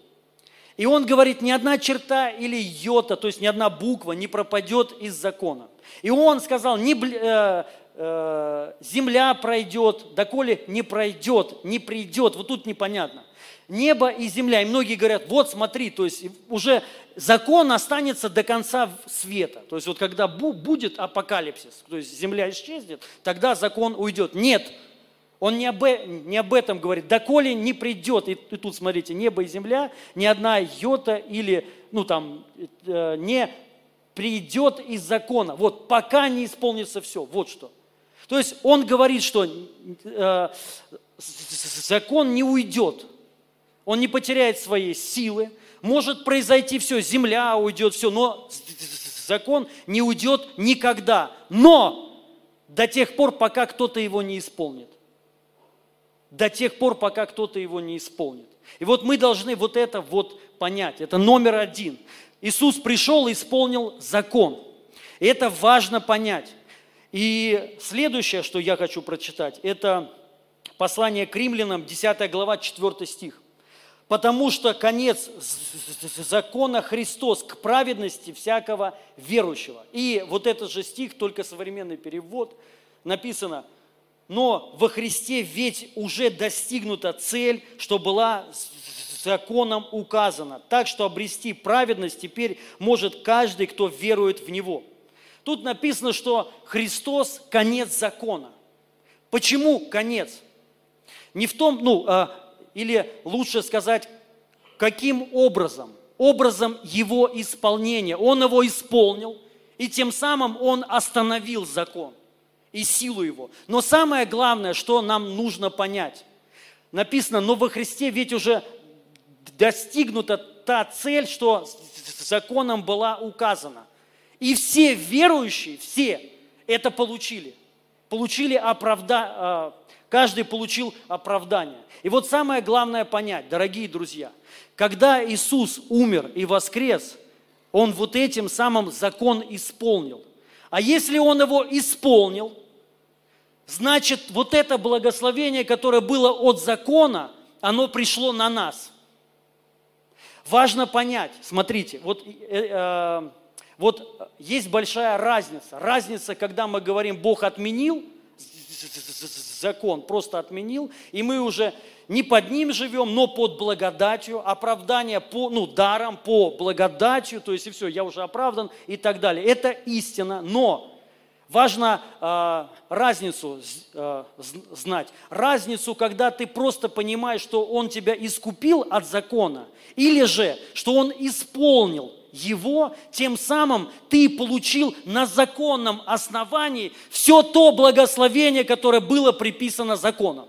Speaker 1: И он говорит, ни одна черта или йота, то есть ни одна буква не пропадет из закона. И он сказал, не, э, э, земля пройдет, доколе не пройдет, не придет. Вот тут непонятно. Небо и земля. И многие говорят, вот смотри, то есть уже закон останется до конца света. То есть вот когда будет апокалипсис, то есть земля исчезнет, тогда закон уйдет. Нет, он не об, не об этом говорит. Доколе не придет, и, и тут смотрите, небо и земля, ни одна йота или, ну там, э, не придет из закона. Вот, пока не исполнится все. Вот что. То есть он говорит, что э, закон не уйдет. Он не потеряет своей силы. Может произойти все, земля уйдет, все, но закон не уйдет никогда. Но до тех пор, пока кто-то его не исполнит до тех пор, пока кто-то его не исполнит. И вот мы должны вот это вот понять. Это номер один. Иисус пришел и исполнил закон. И это важно понять. И следующее, что я хочу прочитать, это послание к римлянам, 10 глава, 4 стих. Потому что конец закона Христос к праведности всякого верующего. И вот этот же стих, только современный перевод, написано – но во Христе ведь уже достигнута цель, что была законом указана. Так что обрести праведность теперь может каждый, кто верует в Него. Тут написано, что Христос – конец закона. Почему конец? Не в том, ну, а, или лучше сказать, каким образом? Образом его исполнения. Он его исполнил, и тем самым он остановил закон и силу Его. Но самое главное, что нам нужно понять, написано, но во Христе ведь уже достигнута та цель, что законом была указана. И все верующие, все это получили. Получили оправдание, а, каждый получил оправдание. И вот самое главное понять, дорогие друзья, когда Иисус умер и воскрес, Он вот этим самым закон исполнил. А если Он его исполнил, значит, вот это благословение, которое было от закона, оно пришло на нас. Важно понять, смотрите, вот, э, э, вот есть большая разница. Разница, когда мы говорим, Бог отменил закон, просто отменил, и мы уже не под ним живем, но под благодатью, оправдание по, ну, даром, по благодатью, то есть и все, я уже оправдан и так далее. Это истина, но Важно э, разницу э, знать. Разницу, когда ты просто понимаешь, что Он тебя искупил от закона, или же, что Он исполнил его, тем самым ты получил на законном основании все то благословение, которое было приписано законом.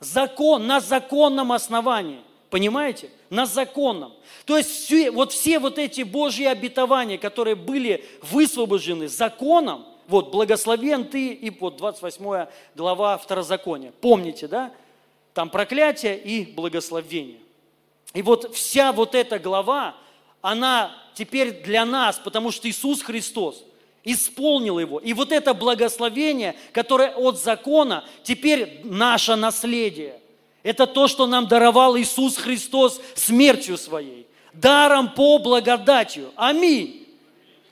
Speaker 1: Закон на законном основании. Понимаете? На законном. То есть все, вот все вот эти Божьи обетования, которые были высвобождены законом, вот, благословен ты, и вот 28 глава Второзакония. Помните, да? Там проклятие и благословение. И вот вся вот эта глава, она теперь для нас, потому что Иисус Христос исполнил его. И вот это благословение, которое от закона, теперь наше наследие. Это то, что нам даровал Иисус Христос смертью своей, даром по благодатью. Аминь.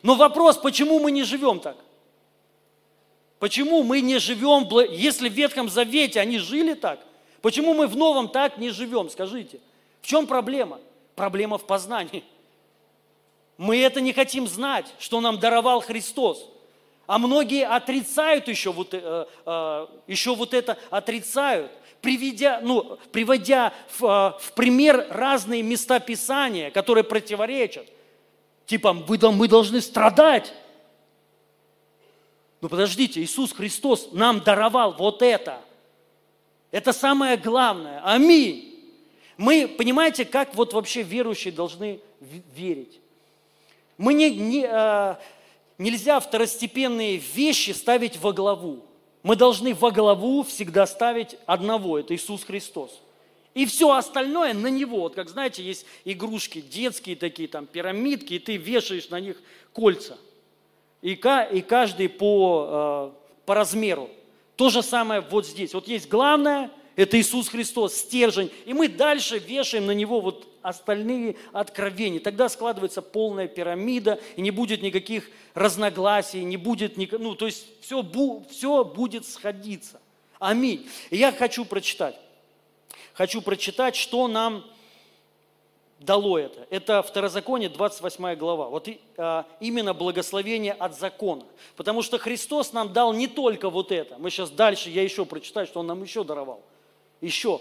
Speaker 1: Но вопрос, почему мы не живем так? Почему мы не живем, если в Ветхом Завете они жили так, почему мы в Новом так не живем, скажите? В чем проблема? Проблема в познании. Мы это не хотим знать, что нам даровал Христос. А многие отрицают еще вот, э, э, еще вот это, отрицают, приведя, ну, приводя в, э, в пример разные места Писания, которые противоречат. Типа, мы, мы должны страдать, но подождите, Иисус Христос нам даровал вот это. Это самое главное. Аминь. Мы, понимаете, как вот вообще верующие должны верить? Мы не, не, э, нельзя второстепенные вещи ставить во главу. мы должны во главу всегда ставить одного, это Иисус Христос. И все остальное на него. Вот как знаете, есть игрушки детские такие, там пирамидки, и ты вешаешь на них кольца. И, и каждый по, э, по размеру. То же самое вот здесь. Вот есть главное, это Иисус Христос, стержень. И мы дальше вешаем на него вот остальные откровения. Тогда складывается полная пирамида, и не будет никаких разногласий, не будет, ник... ну, то есть все, все будет сходиться. Аминь. И я хочу прочитать хочу прочитать, что нам дало это. Это Второзаконие, 28 глава. Вот а, именно благословение от закона. Потому что Христос нам дал не только вот это. Мы сейчас дальше, я еще прочитаю, что Он нам еще даровал. Еще.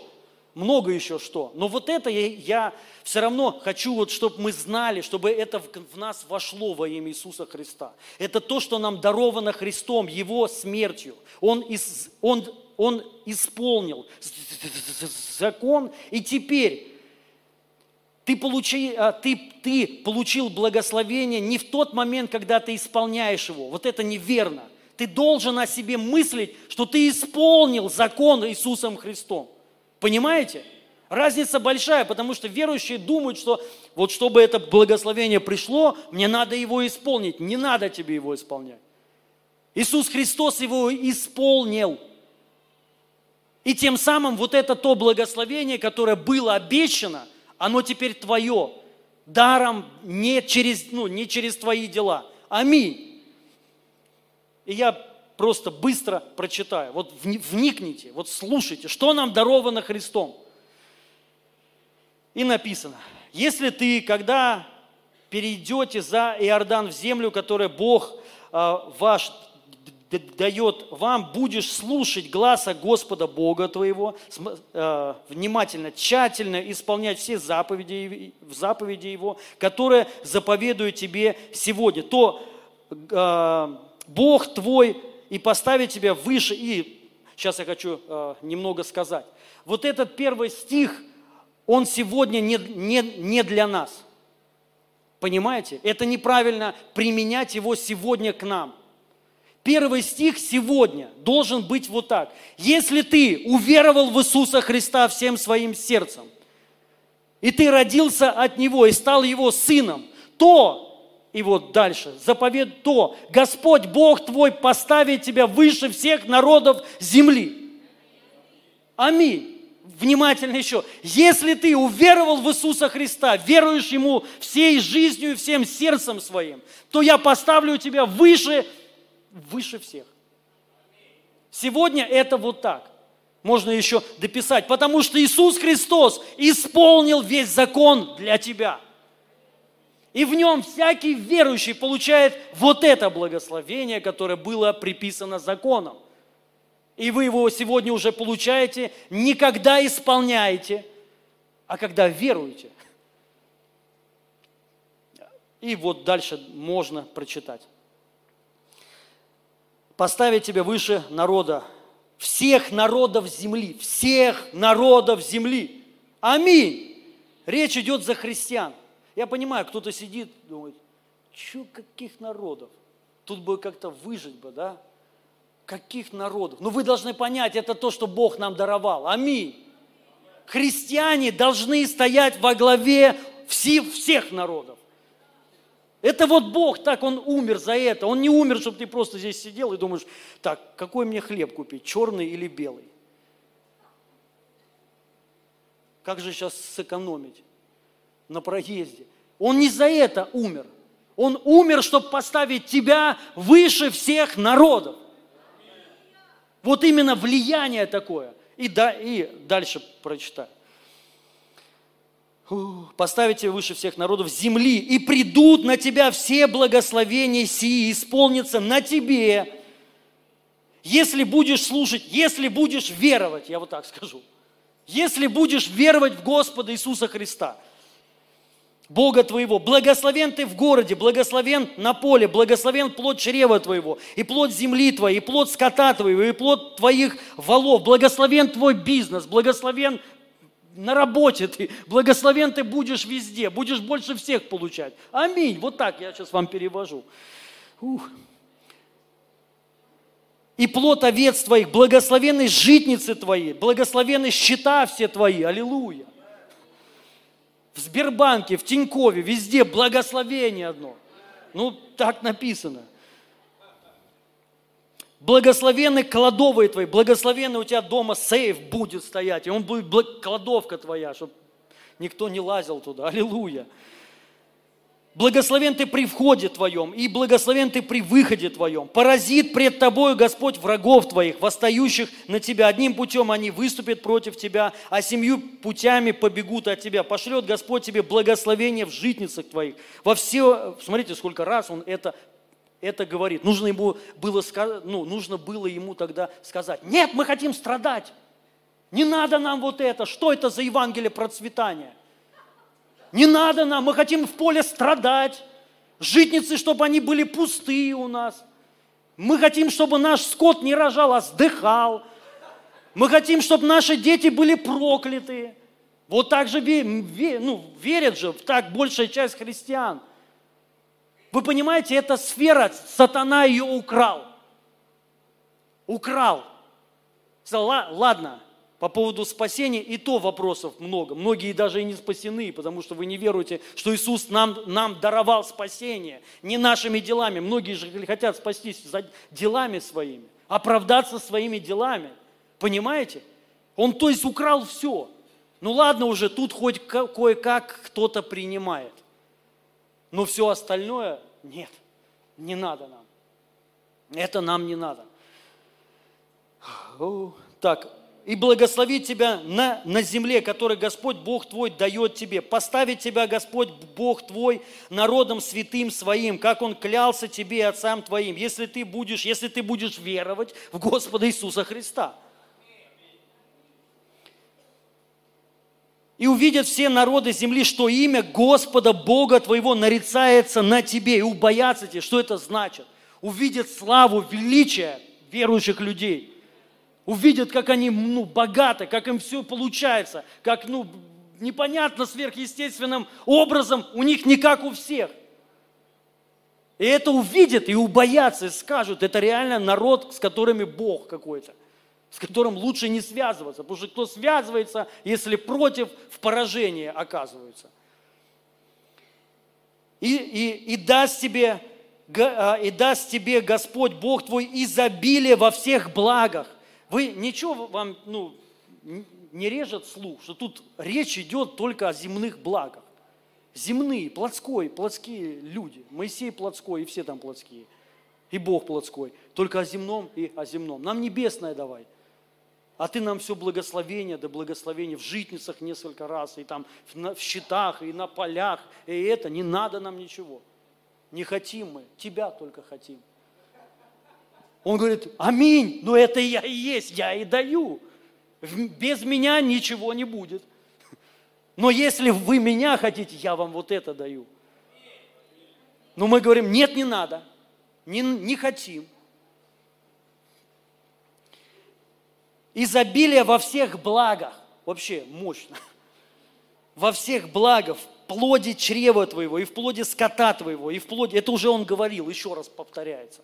Speaker 1: Много еще что. Но вот это я, я все равно хочу, вот, чтобы мы знали, чтобы это в, в нас вошло во имя Иисуса Христа. Это то, что нам даровано Христом, Его смертью. Он, из, он он исполнил закон, и теперь ты, получи, а, ты, ты получил благословение не в тот момент, когда ты исполняешь его. Вот это неверно. Ты должен о себе мыслить, что ты исполнил закон Иисусом Христом. Понимаете? Разница большая, потому что верующие думают, что вот чтобы это благословение пришло, мне надо его исполнить. Не надо тебе его исполнять. Иисус Христос его исполнил. И тем самым вот это то благословение, которое было обещано, оно теперь твое, даром не через, ну, не через твои дела. Аминь. И я просто быстро прочитаю. Вот вникните, вот слушайте, что нам даровано Христом. И написано, если ты, когда перейдете за Иордан в землю, которую Бог а, ваш дает вам, будешь слушать гласа Господа Бога твоего, э, внимательно, тщательно исполнять все заповеди, заповеди Его, которые заповедую тебе сегодня, то э, Бог твой и поставит тебя выше. И сейчас я хочу э, немного сказать. Вот этот первый стих, он сегодня не, не, не для нас. Понимаете? Это неправильно применять его сегодня к нам. Первый стих сегодня должен быть вот так. Если ты уверовал в Иисуса Христа всем своим сердцем, и ты родился от Него и стал Его сыном, то, и вот дальше, заповед то, Господь Бог твой поставит тебя выше всех народов земли. Аминь. Внимательно еще. Если ты уверовал в Иисуса Христа, веруешь Ему всей жизнью и всем сердцем своим, то я поставлю тебя выше выше всех. Сегодня это вот так. Можно еще дописать, потому что Иисус Христос исполнил весь закон для тебя. И в нем всякий верующий получает вот это благословение, которое было приписано законом. И вы его сегодня уже получаете, не когда исполняете, а когда веруете. И вот дальше можно прочитать поставить тебя выше народа, всех народов земли, всех народов земли. Аминь. Речь идет за христиан. Я понимаю, кто-то сидит, думает, что каких народов? Тут бы как-то выжить бы, да? Каких народов? Но ну, вы должны понять, это то, что Бог нам даровал. Аминь. Христиане должны стоять во главе всех народов. Это вот Бог, так Он умер за это. Он не умер, чтобы ты просто здесь сидел и думаешь, так, какой мне хлеб купить, черный или белый? Как же сейчас сэкономить на проезде? Он не за это умер. Он умер, чтобы поставить тебя выше всех народов. Вот именно влияние такое. И, да, и дальше прочитаю поставите выше всех народов земли, и придут на тебя все благословения сии, исполнятся на тебе, если будешь слушать, если будешь веровать, я вот так скажу, если будешь веровать в Господа Иисуса Христа, Бога твоего, благословен ты в городе, благословен на поле, благословен плод чрева твоего, и плод земли твоей, и плод скота твоего, и плод твоих валов, благословен твой бизнес, благословен на работе ты, благословен ты будешь везде, будешь больше всех получать. Аминь. Вот так я сейчас вам перевожу. Ух. и плод овец твоих, благословенны житницы твои, благословенны счета все твои, аллилуйя. В Сбербанке, в Тинькове, везде благословение одно. Ну, так написано. Благословенны кладовые твои, благословенный у тебя дома сейф будет стоять, и он будет кладовка твоя, чтобы никто не лазил туда. Аллилуйя. Благословен ты при входе твоем, и благословен ты при выходе твоем. Поразит пред тобою Господь врагов твоих, восстающих на тебя. Одним путем они выступят против тебя, а семью путями побегут от тебя. Пошлет Господь тебе благословение в житницах твоих. Во все, смотрите, сколько раз он это, это говорит. Нужно, ему было, ну, нужно было ему тогда сказать, нет, мы хотим страдать. Не надо нам вот это. Что это за Евангелие процветания? Не надо нам, мы хотим в поле страдать. Житницы, чтобы они были пустые у нас. Мы хотим, чтобы наш скот не рожал, а сдыхал. Мы хотим, чтобы наши дети были прокляты. Вот так же ну, верят же так большая часть христиан. Вы понимаете, эта сфера, сатана ее украл. Украл. Сказал, ладно, по поводу спасения и то вопросов много. Многие даже и не спасены, потому что вы не веруете, что Иисус нам, нам даровал спасение. Не нашими делами. Многие же хотят спастись за делами своими, оправдаться своими делами. Понимаете? Он, то есть, украл все. Ну ладно уже, тут хоть кое-как кто-то принимает. Но все остальное нет, не надо нам. Это нам не надо. Так, и благословить тебя на, на земле, которую Господь Бог твой дает тебе. Поставить тебя Господь Бог твой народом святым своим, как Он клялся тебе и отцам твоим, если ты будешь, если ты будешь веровать в Господа Иисуса Христа. И увидят все народы земли, что имя Господа Бога твоего нарицается на тебе, и убоятся тебе. Что это значит? Увидят славу, величие верующих людей – увидят, как они ну, богаты, как им все получается, как ну, непонятно сверхъестественным образом, у них не как у всех. И это увидят и убоятся, и скажут, это реально народ, с которыми Бог какой-то, с которым лучше не связываться, потому что кто связывается, если против, в поражении оказывается. И, и, и даст тебе а, и даст тебе Господь Бог твой изобилие во всех благах, вы ничего вам ну, не режет слух, что тут речь идет только о земных благах. Земные, плотской, плотские люди. Моисей плотской, и все там плотские. И Бог плотской. Только о земном и о земном. Нам небесное давай. А ты нам все благословение, да благословение в житницах несколько раз, и там в счетах, и на полях, и это. Не надо нам ничего. Не хотим мы, тебя только хотим. Он говорит, аминь, но это я и есть, я и даю. Без меня ничего не будет. Но если вы меня хотите, я вам вот это даю. Но мы говорим, нет, не надо, не, не хотим. Изобилие во всех благах. Вообще мощно. Во всех благах, в плоде чрева твоего, и в плоде скота твоего, и в плоде... Это уже он говорил, еще раз повторяется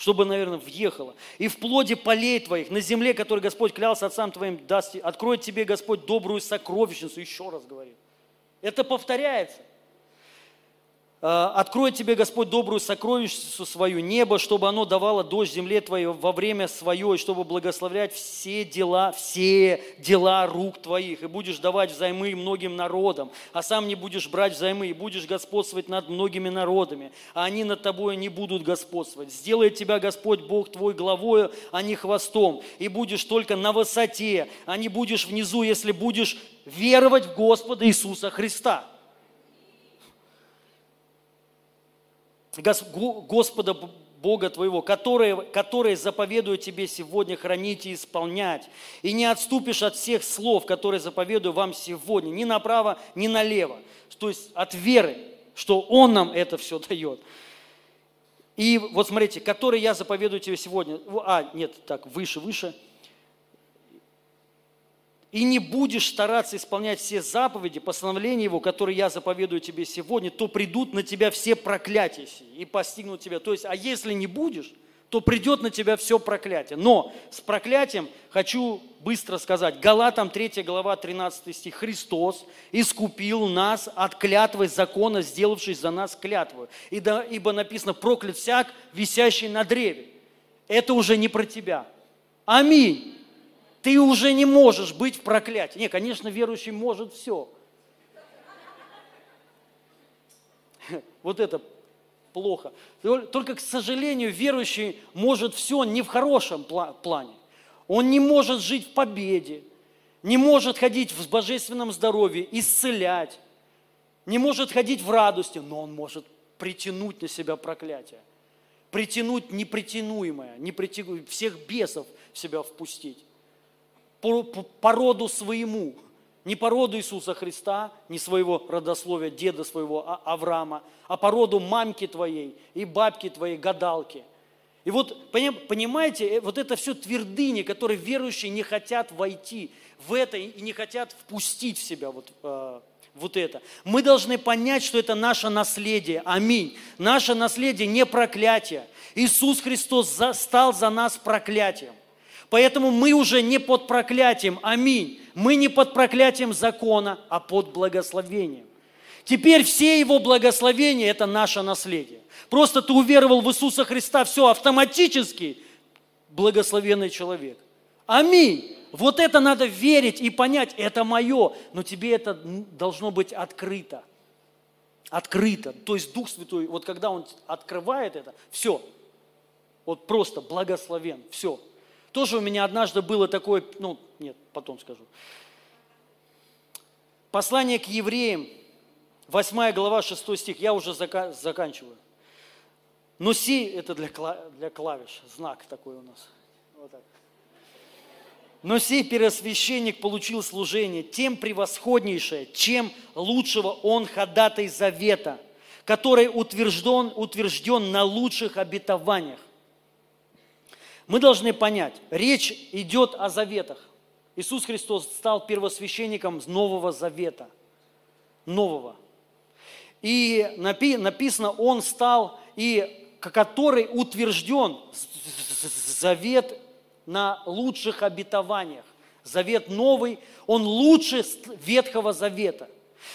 Speaker 1: чтобы, наверное, въехало. И в плоде полей твоих, на земле, которой Господь клялся отцам твоим, даст, откроет тебе Господь добрую сокровищницу, еще раз говорит. Это повторяется. А, откроет тебе Господь добрую сокровищницу свою, небо, чтобы оно давало дождь земле твоей во время свое, и чтобы благословлять все дела, все дела рук твоих, и будешь давать взаймы многим народам, а сам не будешь брать взаймы, и будешь господствовать над многими народами, а они над тобой не будут господствовать. Сделает тебя Господь Бог твой главою, а не хвостом, и будешь только на высоте, а не будешь внизу, если будешь веровать в Господа Иисуса Христа. Господа Бога твоего, которые, которые заповедую тебе сегодня хранить и исполнять. И не отступишь от всех слов, которые заповедую вам сегодня, ни направо, ни налево. То есть от веры, что Он нам это все дает. И вот смотрите, которые я заповедую тебе сегодня. А, нет, так, выше, выше – и не будешь стараться исполнять все заповеди, постановления Его, которые я заповедую тебе сегодня, то придут на тебя все проклятия и постигнут тебя. То есть, а если не будешь, то придет на тебя все проклятие. Но с проклятием хочу быстро сказать. Галатам 3 глава 13 стих. Христос искупил нас от клятвы закона, сделавшись за нас клятву. Ибо написано, проклят всяк, висящий на древе. Это уже не про тебя. Аминь. Ты уже не можешь быть в проклятии. Не, конечно, верующий может все. Вот это плохо. Только, к сожалению, верующий может все не в хорошем плане. Он не может жить в победе, не может ходить в божественном здоровье, исцелять, не может ходить в радости, но он может притянуть на себя проклятие, притянуть непритянуемое, не притянуть, всех бесов в себя впустить, по, по, по роду своему – не по роду Иисуса Христа, не своего родословия, деда своего а Авраама, а по роду мамки твоей и бабки твоей, гадалки. И вот, понимаете, э, вот это все твердыни, которые верующие не хотят войти в это и не хотят впустить в себя вот, э, вот это. Мы должны понять, что это наше наследие. Аминь. Наше наследие не проклятие. Иисус Христос стал за нас проклятием. Поэтому мы уже не под проклятием. Аминь. Мы не под проклятием закона, а под благословением. Теперь все его благословения – это наше наследие. Просто ты уверовал в Иисуса Христа, все, автоматически благословенный человек. Аминь. Вот это надо верить и понять, это мое, но тебе это должно быть открыто. Открыто. То есть Дух Святой, вот когда Он открывает это, все, вот просто благословен, все. Тоже у меня однажды было такое, ну, нет, потом скажу. Послание к евреям, 8 глава, 6 стих, я уже зака- заканчиваю. Но си, это для, для клавиш, знак такой у нас. Вот так. Но сей первосвященник получил служение тем превосходнейшее, чем лучшего он ходатай завета, который утвержден, утвержден на лучших обетованиях мы должны понять, речь идет о заветах. Иисус Христос стал первосвященником Нового Завета. Нового. И написано, Он стал, и который утвержден завет на лучших обетованиях. Завет новый, он лучше Ветхого Завета.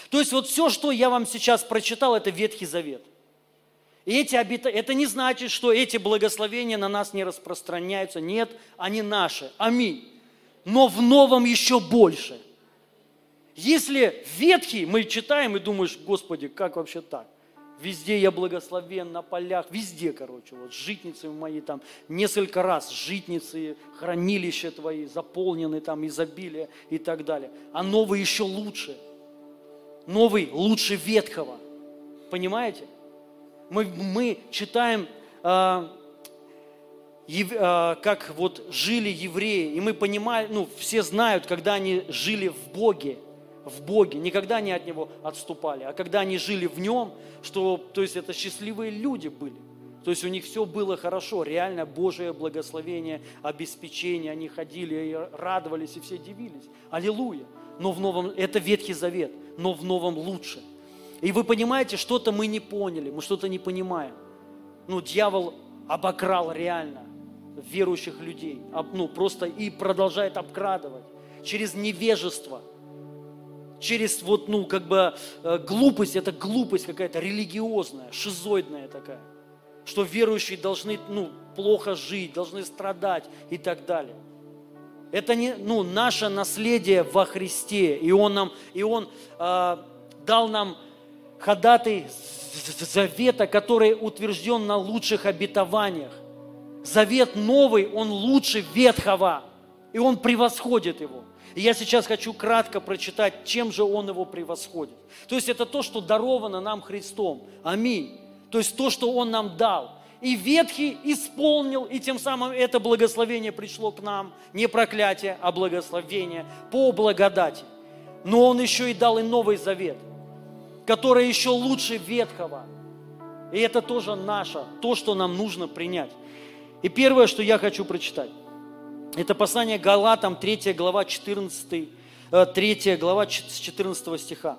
Speaker 1: То есть вот все, что я вам сейчас прочитал, это Ветхий Завет – эти обета... Это не значит, что эти благословения на нас не распространяются. Нет, они наши. Аминь. Но в новом еще больше. Если ветхий мы читаем и думаешь, Господи, как вообще так? Везде я благословен, на полях, везде, короче, вот житницы мои там, несколько раз житницы, хранилища твои заполнены там, изобилие и так далее. А новый еще лучше. Новый лучше ветхого. Понимаете? Мы, мы читаем, э, э, как вот жили евреи, и мы понимаем, ну, все знают, когда они жили в Боге, в Боге, никогда не от Него отступали, а когда они жили в Нем, что, то есть это счастливые люди были. То есть у них все было хорошо, реально Божие благословение, обеспечение, они ходили и радовались, и все дивились. Аллилуйя! Но в Новом, это Ветхий Завет, но в Новом лучше – и вы понимаете, что-то мы не поняли, мы что-то не понимаем. Ну, дьявол обокрал реально верующих людей, ну, просто и продолжает обкрадывать через невежество, через вот, ну, как бы э, глупость, это глупость какая-то религиозная, шизоидная такая, что верующие должны, ну, плохо жить, должны страдать и так далее. Это не, ну, наше наследие во Христе, и Он нам, и Он э, дал нам ходатай завета, который утвержден на лучших обетованиях. Завет новый, он лучше ветхого, и он превосходит его. И я сейчас хочу кратко прочитать, чем же он его превосходит. То есть это то, что даровано нам Христом. Аминь. То есть то, что он нам дал. И ветхий исполнил, и тем самым это благословение пришло к нам. Не проклятие, а благословение по благодати. Но он еще и дал и Новый Завет – которое еще лучше ветхого. И это тоже наше, то, что нам нужно принять. И первое, что я хочу прочитать, это послание Галатам, 3 глава, 14, 3 э, глава, с 14 стиха.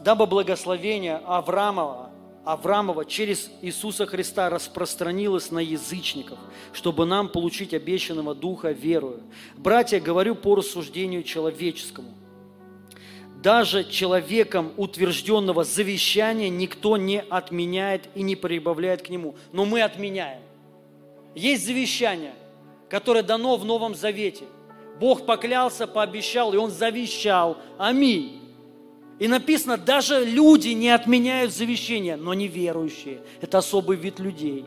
Speaker 1: Дабы благословение Авраамова, Авраамова через Иисуса Христа распространилось на язычников, чтобы нам получить обещанного Духа верою. Братья, говорю по рассуждению человеческому. Даже человеком утвержденного завещания никто не отменяет и не прибавляет к нему. Но мы отменяем. Есть завещание, которое дано в Новом Завете. Бог поклялся, пообещал, и Он завещал. Аминь. И написано, даже люди не отменяют завещание, но неверующие. Это особый вид людей,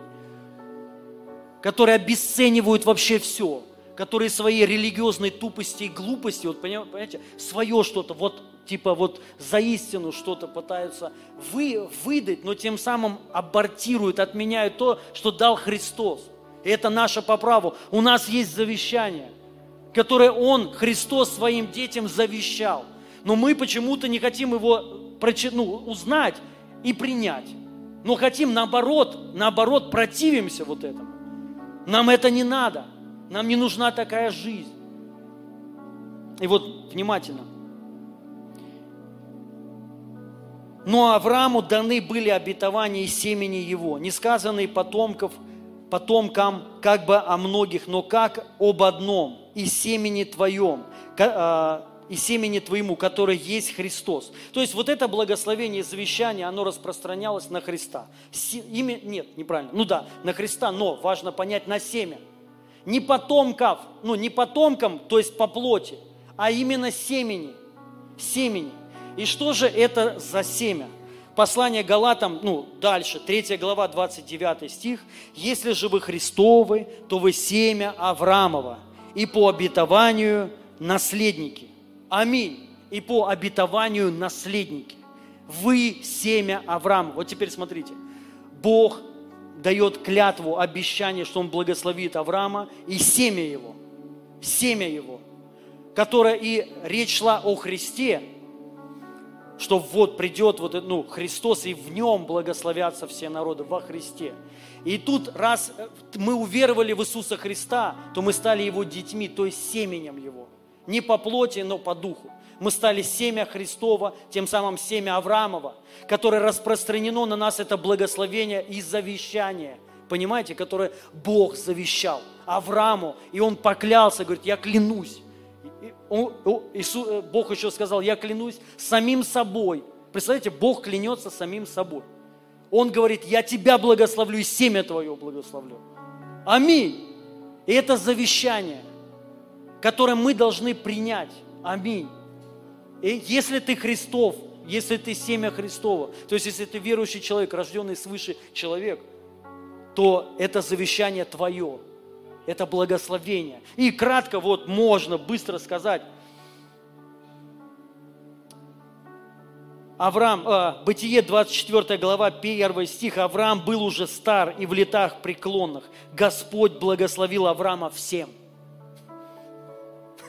Speaker 1: которые обесценивают вообще все, которые своей религиозной тупости и глупости, вот понимаете, свое что-то, вот типа вот за истину что-то пытаются вы, выдать, но тем самым абортируют, отменяют то, что дал Христос. И это наше по праву. У нас есть завещание, которое Он, Христос, своим детям завещал – но мы почему-то не хотим его ну, узнать и принять. Но хотим наоборот, наоборот, противимся вот этому. Нам это не надо. Нам не нужна такая жизнь. И вот внимательно. Но Аврааму даны были обетования и семени его, не сказанные потомков, потомкам как бы о многих, но как об одном, и семени твоем, а, и семени твоему, которое есть Христос. То есть вот это благословение завещания, оно распространялось на Христа. Имя, нет, неправильно, ну да, на Христа, но важно понять на семя. Не потомков, ну не потомкам, то есть по плоти, а именно семени, семени. И что же это за семя? Послание Галатам, ну, дальше, 3 глава, 29 стих. «Если же вы Христовы, то вы семя Авраамова, и по обетованию наследники». Аминь. И по обетованию наследники. Вы семя Авраама. Вот теперь смотрите. Бог дает клятву, обещание, что Он благословит Авраама и семя его. Семя его. Которое и речь шла о Христе, что вот придет вот, ну, Христос, и в нем благословятся все народы, во Христе. И тут, раз мы уверовали в Иисуса Христа, то мы стали Его детьми, то есть семенем Его – не по плоти, но по духу. Мы стали семя Христова, тем самым семя Авраамова, которое распространено на нас, это благословение и завещание, понимаете, которое Бог завещал Аврааму, и он поклялся, говорит, я клянусь. Э, Бог еще сказал, я клянусь самим собой. Представляете, Бог клянется самим собой. Он говорит, я тебя благословлю и семя твое благословлю. Аминь. И это завещание которое мы должны принять. Аминь. И если ты Христов, если ты семя Христова, то есть если ты верующий человек, рожденный свыше человек, то это завещание твое, это благословение. И кратко вот можно быстро сказать, Авраам, э, Бытие 24 глава, 1 стих, Авраам был уже стар и в летах преклонных. Господь благословил Авраама всем.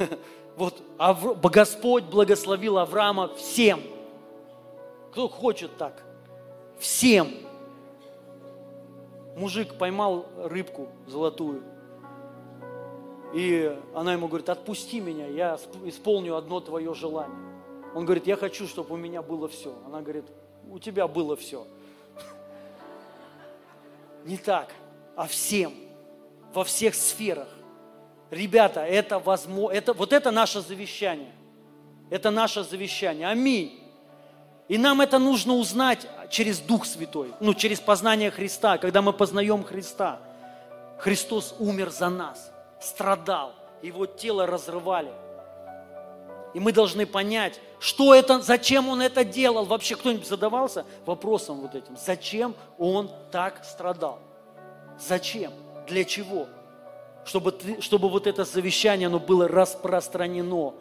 Speaker 1: Вот Господь благословил Авраама всем. Кто хочет так? Всем. Мужик поймал рыбку золотую. И она ему говорит, отпусти меня, я исполню одно твое желание. Он говорит, я хочу, чтобы у меня было все. Она говорит, у тебя было все. Не так, а всем, во всех сферах. Ребята, это возможно, это, вот это наше завещание. Это наше завещание. Аминь. И нам это нужно узнать через Дух Святой, ну, через познание Христа, когда мы познаем Христа. Христос умер за нас, страдал, его тело разрывали. И мы должны понять, что это, зачем он это делал. Вообще кто-нибудь задавался вопросом вот этим? Зачем он так страдал? Зачем? Для чего? Чтобы, ты, чтобы вот это завещание, оно было распространено.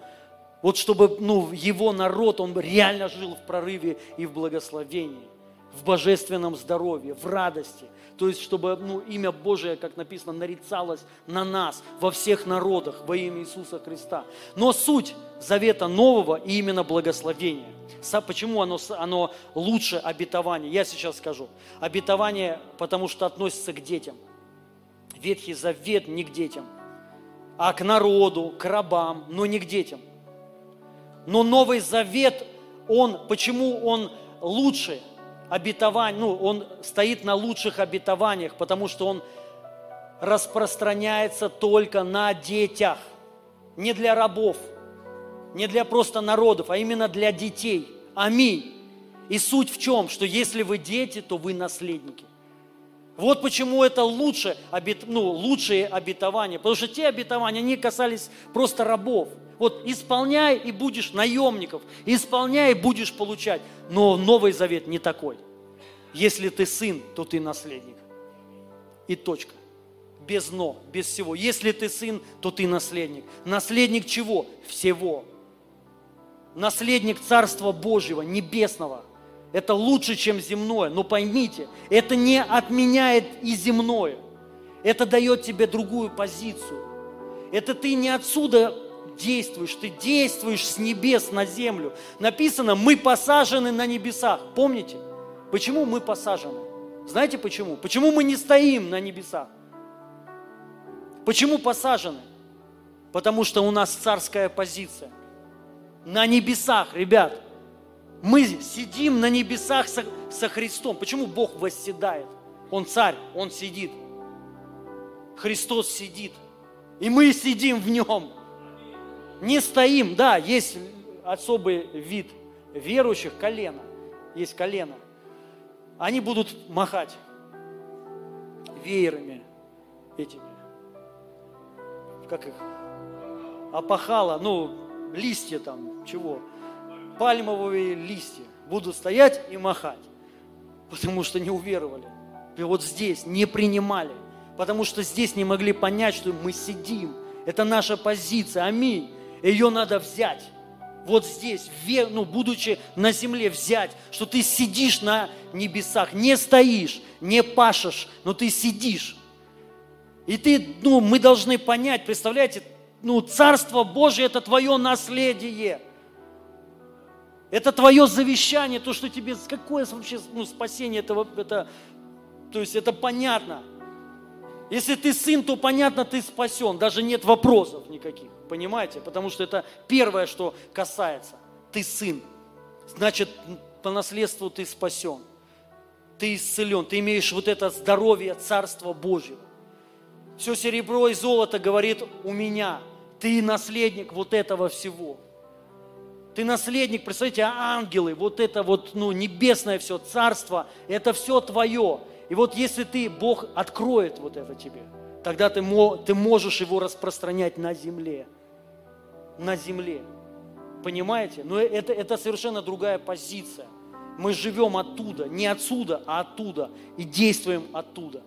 Speaker 1: Вот чтобы ну, его народ, он реально жил в прорыве и в благословении, в божественном здоровье, в радости. То есть, чтобы ну, имя Божие, как написано, нарицалось на нас, во всех народах, во имя Иисуса Христа. Но суть завета нового и именно благословения. Почему оно, оно лучше обетования? Я сейчас скажу. Обетование, потому что относится к детям – Ветхий Завет не к детям, а к народу, к рабам, но не к детям. Но Новый Завет, он, почему он лучше? обетование, ну, он стоит на лучших обетованиях, потому что он распространяется только на детях, не для рабов, не для просто народов, а именно для детей. Аминь. И суть в чем? Что если вы дети, то вы наследники. Вот почему это лучше, ну, лучшие обетования. Потому что те обетования, они касались просто рабов. Вот исполняй и будешь наемников, исполняй и будешь получать. Но Новый Завет не такой. Если ты сын, то ты наследник. И точка. Без но, без всего. Если ты сын, то ты наследник. Наследник чего? Всего. Наследник Царства Божьего, Небесного. Это лучше, чем земное. Но поймите, это не отменяет и земное. Это дает тебе другую позицию. Это ты не отсюда действуешь, ты действуешь с небес на землю. Написано, мы посажены на небесах. Помните? Почему мы посажены? Знаете почему? Почему мы не стоим на небесах? Почему посажены? Потому что у нас царская позиция. На небесах, ребят. Мы сидим на небесах со, со Христом. Почему Бог восседает? Он царь, Он сидит. Христос сидит. И мы сидим в Нем. Не стоим. Да, есть особый вид верующих, колено. Есть колено. Они будут махать веерами этими. Как их? Опахало, ну, листья там, чего? Пальмовые листья будут стоять и махать, потому что не уверовали. И вот здесь не принимали, потому что здесь не могли понять, что мы сидим. Это наша позиция, аминь. Ее надо взять. Вот здесь, ну, будучи на земле, взять, что ты сидишь на небесах, не стоишь, не пашешь, но ты сидишь. И ты, ну, мы должны понять, представляете, ну, Царство Божие – это твое наследие – это твое завещание, то, что тебе, какое вообще ну, спасение, это, это, то есть это понятно. Если ты сын, то понятно, ты спасен, даже нет вопросов никаких, понимаете? Потому что это первое, что касается. Ты сын, значит, по наследству ты спасен, ты исцелен, ты имеешь вот это здоровье Царства Божьего. Все серебро и золото говорит у меня, ты наследник вот этого всего – ты наследник, представляете, а ангелы, вот это вот, ну, небесное все, царство, это все твое. И вот если ты, Бог откроет вот это тебе, тогда ты, ты можешь его распространять на земле. На земле. Понимаете? Но это, это совершенно другая позиция. Мы живем оттуда, не отсюда, а оттуда. И действуем оттуда.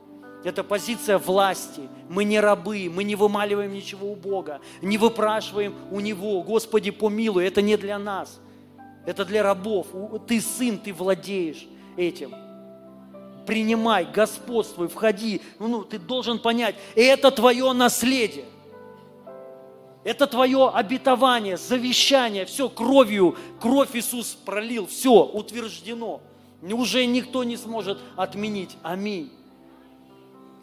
Speaker 1: Это позиция власти. Мы не рабы, мы не вымаливаем ничего у Бога, не выпрашиваем у Него. Господи, помилуй, это не для нас. Это для рабов. Ты сын, ты владеешь этим. Принимай, господствуй, входи. Ну, ну, ты должен понять, это твое наследие. Это твое обетование, завещание, все кровью, кровь Иисус пролил, все утверждено. Уже никто не сможет отменить. Аминь.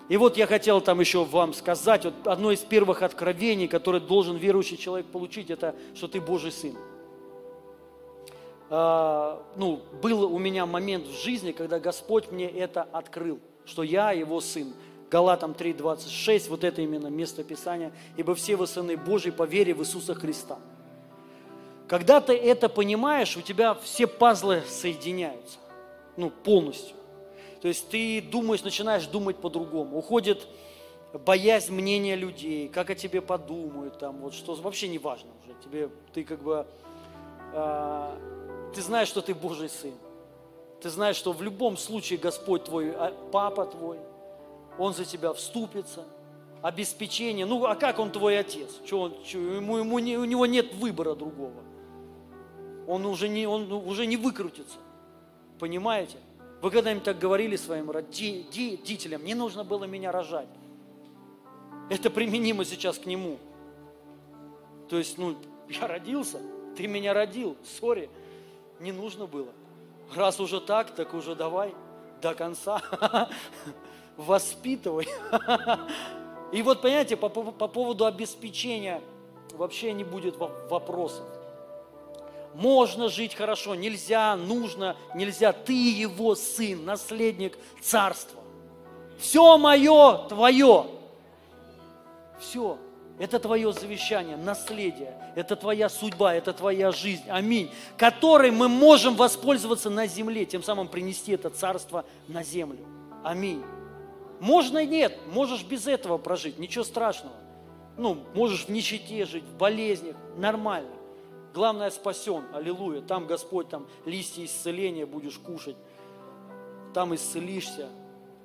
Speaker 1: И вот я хотел там еще вам сказать, вот одно из первых откровений, которое должен верующий человек получить, это, что ты Божий Сын. А, ну, был у меня момент в жизни, когда Господь мне это открыл, что я Его Сын. Галатам 3.26, вот это именно место Писания. «Ибо все вы сыны Божьи по вере в Иисуса Христа». Когда ты это понимаешь, у тебя все пазлы соединяются, ну, полностью. То есть ты думаешь, начинаешь думать по-другому. Уходит боязнь мнения людей, как о тебе подумают, там, вот что вообще не важно уже. Тебе, ты как бы, э, ты знаешь, что ты Божий сын. Ты знаешь, что в любом случае Господь твой, а, папа твой, Он за тебя вступится. Обеспечение. Ну, а как Он твой отец? Что он, что, ему, ему не, у него нет выбора другого. Он уже не, он уже не выкрутится. Понимаете? Вы когда-нибудь так говорили своим родителям, не нужно было меня рожать. Это применимо сейчас к нему. То есть, ну, я родился, ты меня родил, сори, не нужно было. Раз уже так, так уже давай до конца. Воспитывай. И вот, понимаете, по, по, по поводу обеспечения вообще не будет вопросов. Можно жить хорошо, нельзя, нужно, нельзя. Ты его сын, наследник царства. Все мое твое. Все. Это твое завещание, наследие, это твоя судьба, это твоя жизнь, аминь, которой мы можем воспользоваться на земле, тем самым принести это царство на землю. Аминь. Можно и нет, можешь без этого прожить, ничего страшного. Ну, можешь в нищете жить, в болезнях, нормально. Главное, спасен, аллилуйя. Там Господь, там листья исцеления будешь кушать, там исцелишься,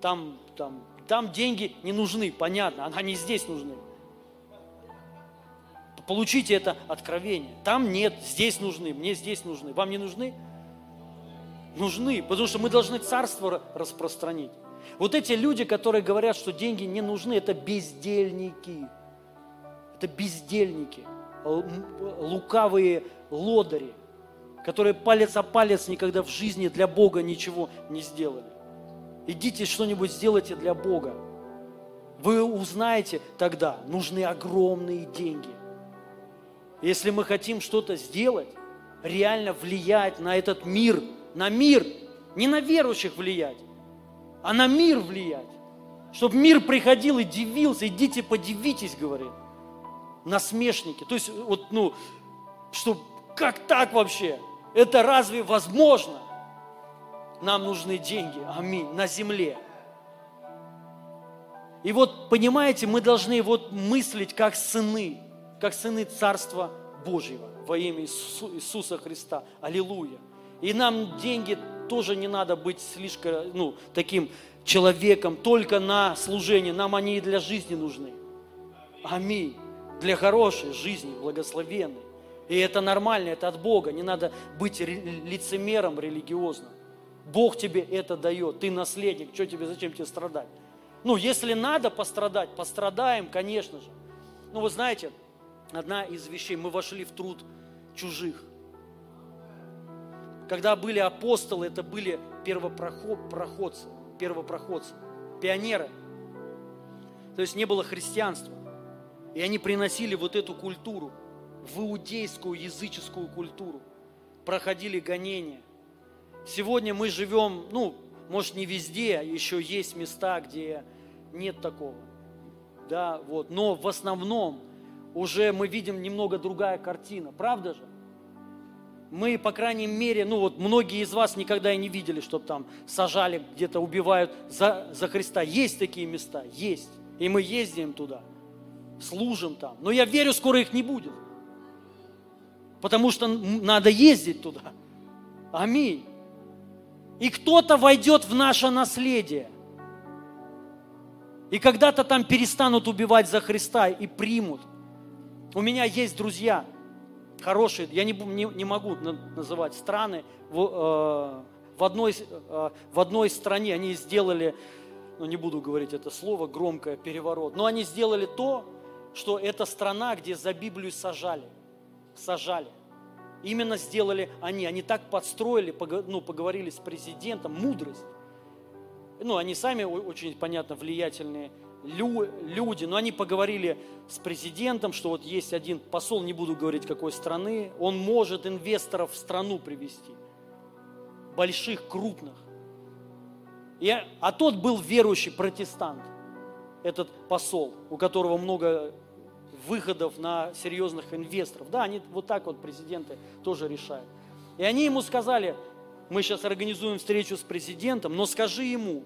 Speaker 1: там, там, там деньги не нужны, понятно, они здесь нужны. Получите это откровение. Там нет, здесь нужны, мне здесь нужны. Вам не нужны? Нужны, потому что мы должны царство распространить. Вот эти люди, которые говорят, что деньги не нужны, это бездельники. Это бездельники, лукавые лодыри, которые палец о палец никогда в жизни для Бога ничего не сделали. Идите что-нибудь сделайте для Бога. Вы узнаете тогда, нужны огромные деньги. Если мы хотим что-то сделать, реально влиять на этот мир, на мир, не на верующих влиять, а на мир влиять. Чтобы мир приходил и дивился, идите подивитесь, говорит. Насмешники. То есть, вот, ну, что, как так вообще? Это разве возможно? Нам нужны деньги, аминь, на земле. И вот, понимаете, мы должны вот мыслить как сыны, как сыны Царства Божьего во имя Иисуса Христа. Аллилуйя. И нам деньги тоже не надо быть слишком, ну, таким человеком только на служение. Нам они и для жизни нужны. Аминь. Для хорошей жизни, благословенной. И это нормально, это от Бога. Не надо быть лицемером религиозным. Бог тебе это дает. Ты наследник. Что тебе, зачем тебе страдать? Ну, если надо пострадать, пострадаем, конечно же. Ну, вы знаете, одна из вещей, мы вошли в труд чужих. Когда были апостолы, это были первопроходцы, первопроходцы, пионеры. То есть не было христианства. И они приносили вот эту культуру, в иудейскую языческую культуру. Проходили гонения. Сегодня мы живем, ну, может не везде, еще есть места, где нет такого. Да, вот. Но в основном уже мы видим немного другая картина. Правда же? мы, по крайней мере, ну вот многие из вас никогда и не видели, чтобы там сажали, где-то убивают за, за Христа. Есть такие места, есть. И мы ездим туда, служим там. Но я верю, скоро их не будет. Потому что надо ездить туда. Аминь. И кто-то войдет в наше наследие. И когда-то там перестанут убивать за Христа и примут. У меня есть друзья – хорошие, я не, не, не могу называть страны, в, э, в, одной, э, в одной стране они сделали, ну не буду говорить это слово, громкое, переворот, но они сделали то, что это страна, где за Библию сажали, сажали. Именно сделали они, они так подстроили, ну, поговорили с президентом, мудрость. Ну, они сами очень, понятно, влиятельные люди, но они поговорили с президентом, что вот есть один посол, не буду говорить какой страны, он может инвесторов в страну привести, больших, крупных. И, а тот был верующий протестант, этот посол, у которого много выходов на серьезных инвесторов. Да, они вот так вот президенты тоже решают. И они ему сказали, мы сейчас организуем встречу с президентом, но скажи ему,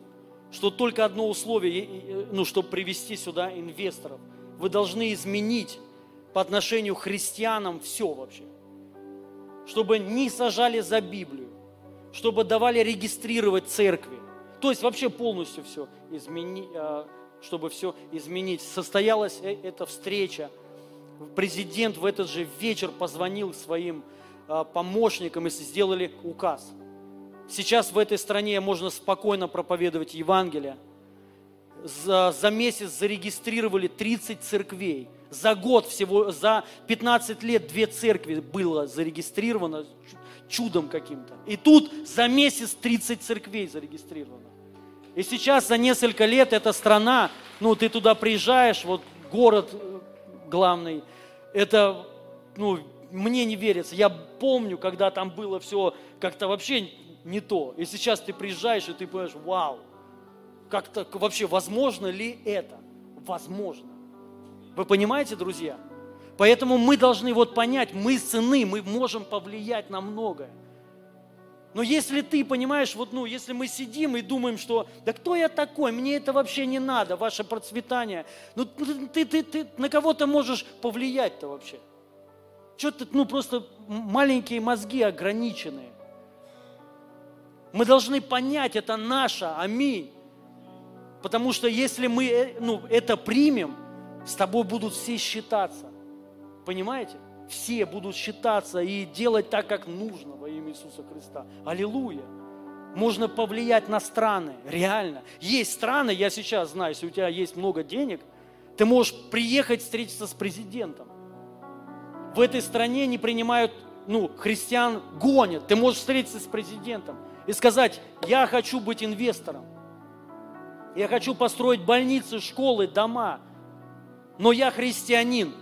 Speaker 1: что только одно условие, ну, чтобы привести сюда инвесторов. Вы должны изменить по отношению к христианам все вообще. Чтобы не сажали за Библию, чтобы давали регистрировать церкви. То есть вообще полностью все изменить, а, чтобы все изменить. Состоялась э, эта встреча. Президент в этот же вечер позвонил своим а, помощникам и сделали указ – Сейчас в этой стране можно спокойно проповедовать Евангелие. За, за месяц зарегистрировали 30 церквей. За год всего, за 15 лет две церкви было зарегистрировано чудом каким-то. И тут за месяц 30 церквей зарегистрировано. И сейчас за несколько лет эта страна, ну ты туда приезжаешь, вот город э, главный, это ну, мне не верится. Я помню, когда там было все как-то вообще не то. И сейчас ты приезжаешь, и ты понимаешь, вау, как-то вообще возможно ли это? Возможно. Вы понимаете, друзья? Поэтому мы должны вот понять, мы сыны, мы можем повлиять на многое. Но если ты понимаешь, вот, ну, если мы сидим и думаем, что да кто я такой, мне это вообще не надо, ваше процветание, ну ты, ты, ты на кого то можешь повлиять-то вообще? Что ты, ну просто маленькие мозги ограниченные. Мы должны понять, это наше, аминь. Потому что если мы э, ну, это примем, с тобой будут все считаться. Понимаете? Все будут считаться и делать так, как нужно во имя Иисуса Христа. Аллилуйя. Можно повлиять на страны, реально. Есть страны, я сейчас знаю, если у тебя есть много денег, ты можешь приехать встретиться с президентом. В этой стране не принимают, ну, христиан гонят. Ты можешь встретиться с президентом и сказать, я хочу быть инвестором. Я хочу построить больницы, школы, дома. Но я христианин.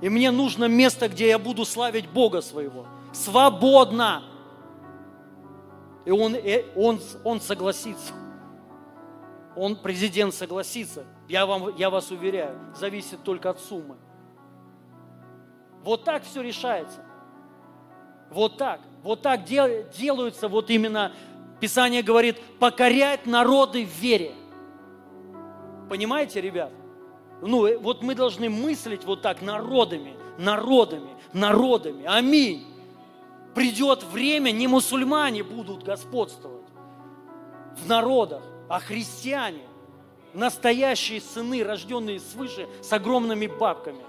Speaker 1: И мне нужно место, где я буду славить Бога своего. Свободно. И он, э, он, он согласится. Он, президент, согласится. Я, вам, я вас уверяю, зависит только от суммы. Вот так все решается. Вот так. Вот так дел, делаются вот именно, Писание говорит, покорять народы в вере. Понимаете, ребят? Ну, э, вот мы должны мыслить вот так народами, народами, народами. Аминь. Придет время, не мусульмане будут господствовать в народах, а христиане, настоящие сыны, рожденные свыше, с огромными бабками.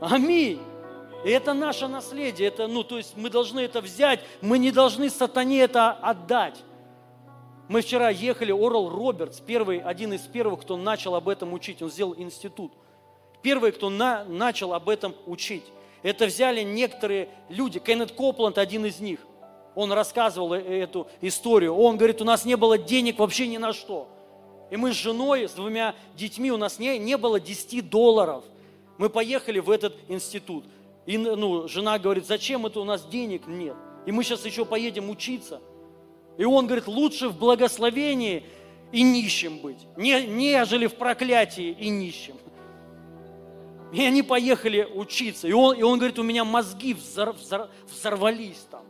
Speaker 1: Аминь. И это наше наследие, это, ну, то есть мы должны это взять, мы не должны сатане это отдать. Мы вчера ехали, Орл Робертс, первый, один из первых, кто начал об этом учить, он сделал институт. Первый, кто на, начал об этом учить. Это взяли некоторые люди, Кеннет Копланд один из них. Он рассказывал э, эту историю. Он говорит, у нас не было денег вообще ни на что. И мы с женой, с двумя детьми, у нас не, не было 10 долларов. Мы поехали в этот институт. И ну, жена говорит, зачем это у нас денег нет? И мы сейчас еще поедем учиться. И он говорит, лучше в благословении и нищим быть, не, нежели в проклятии и нищим. И они поехали учиться. И он, и он говорит, у меня мозги взор, взор, взорвались там.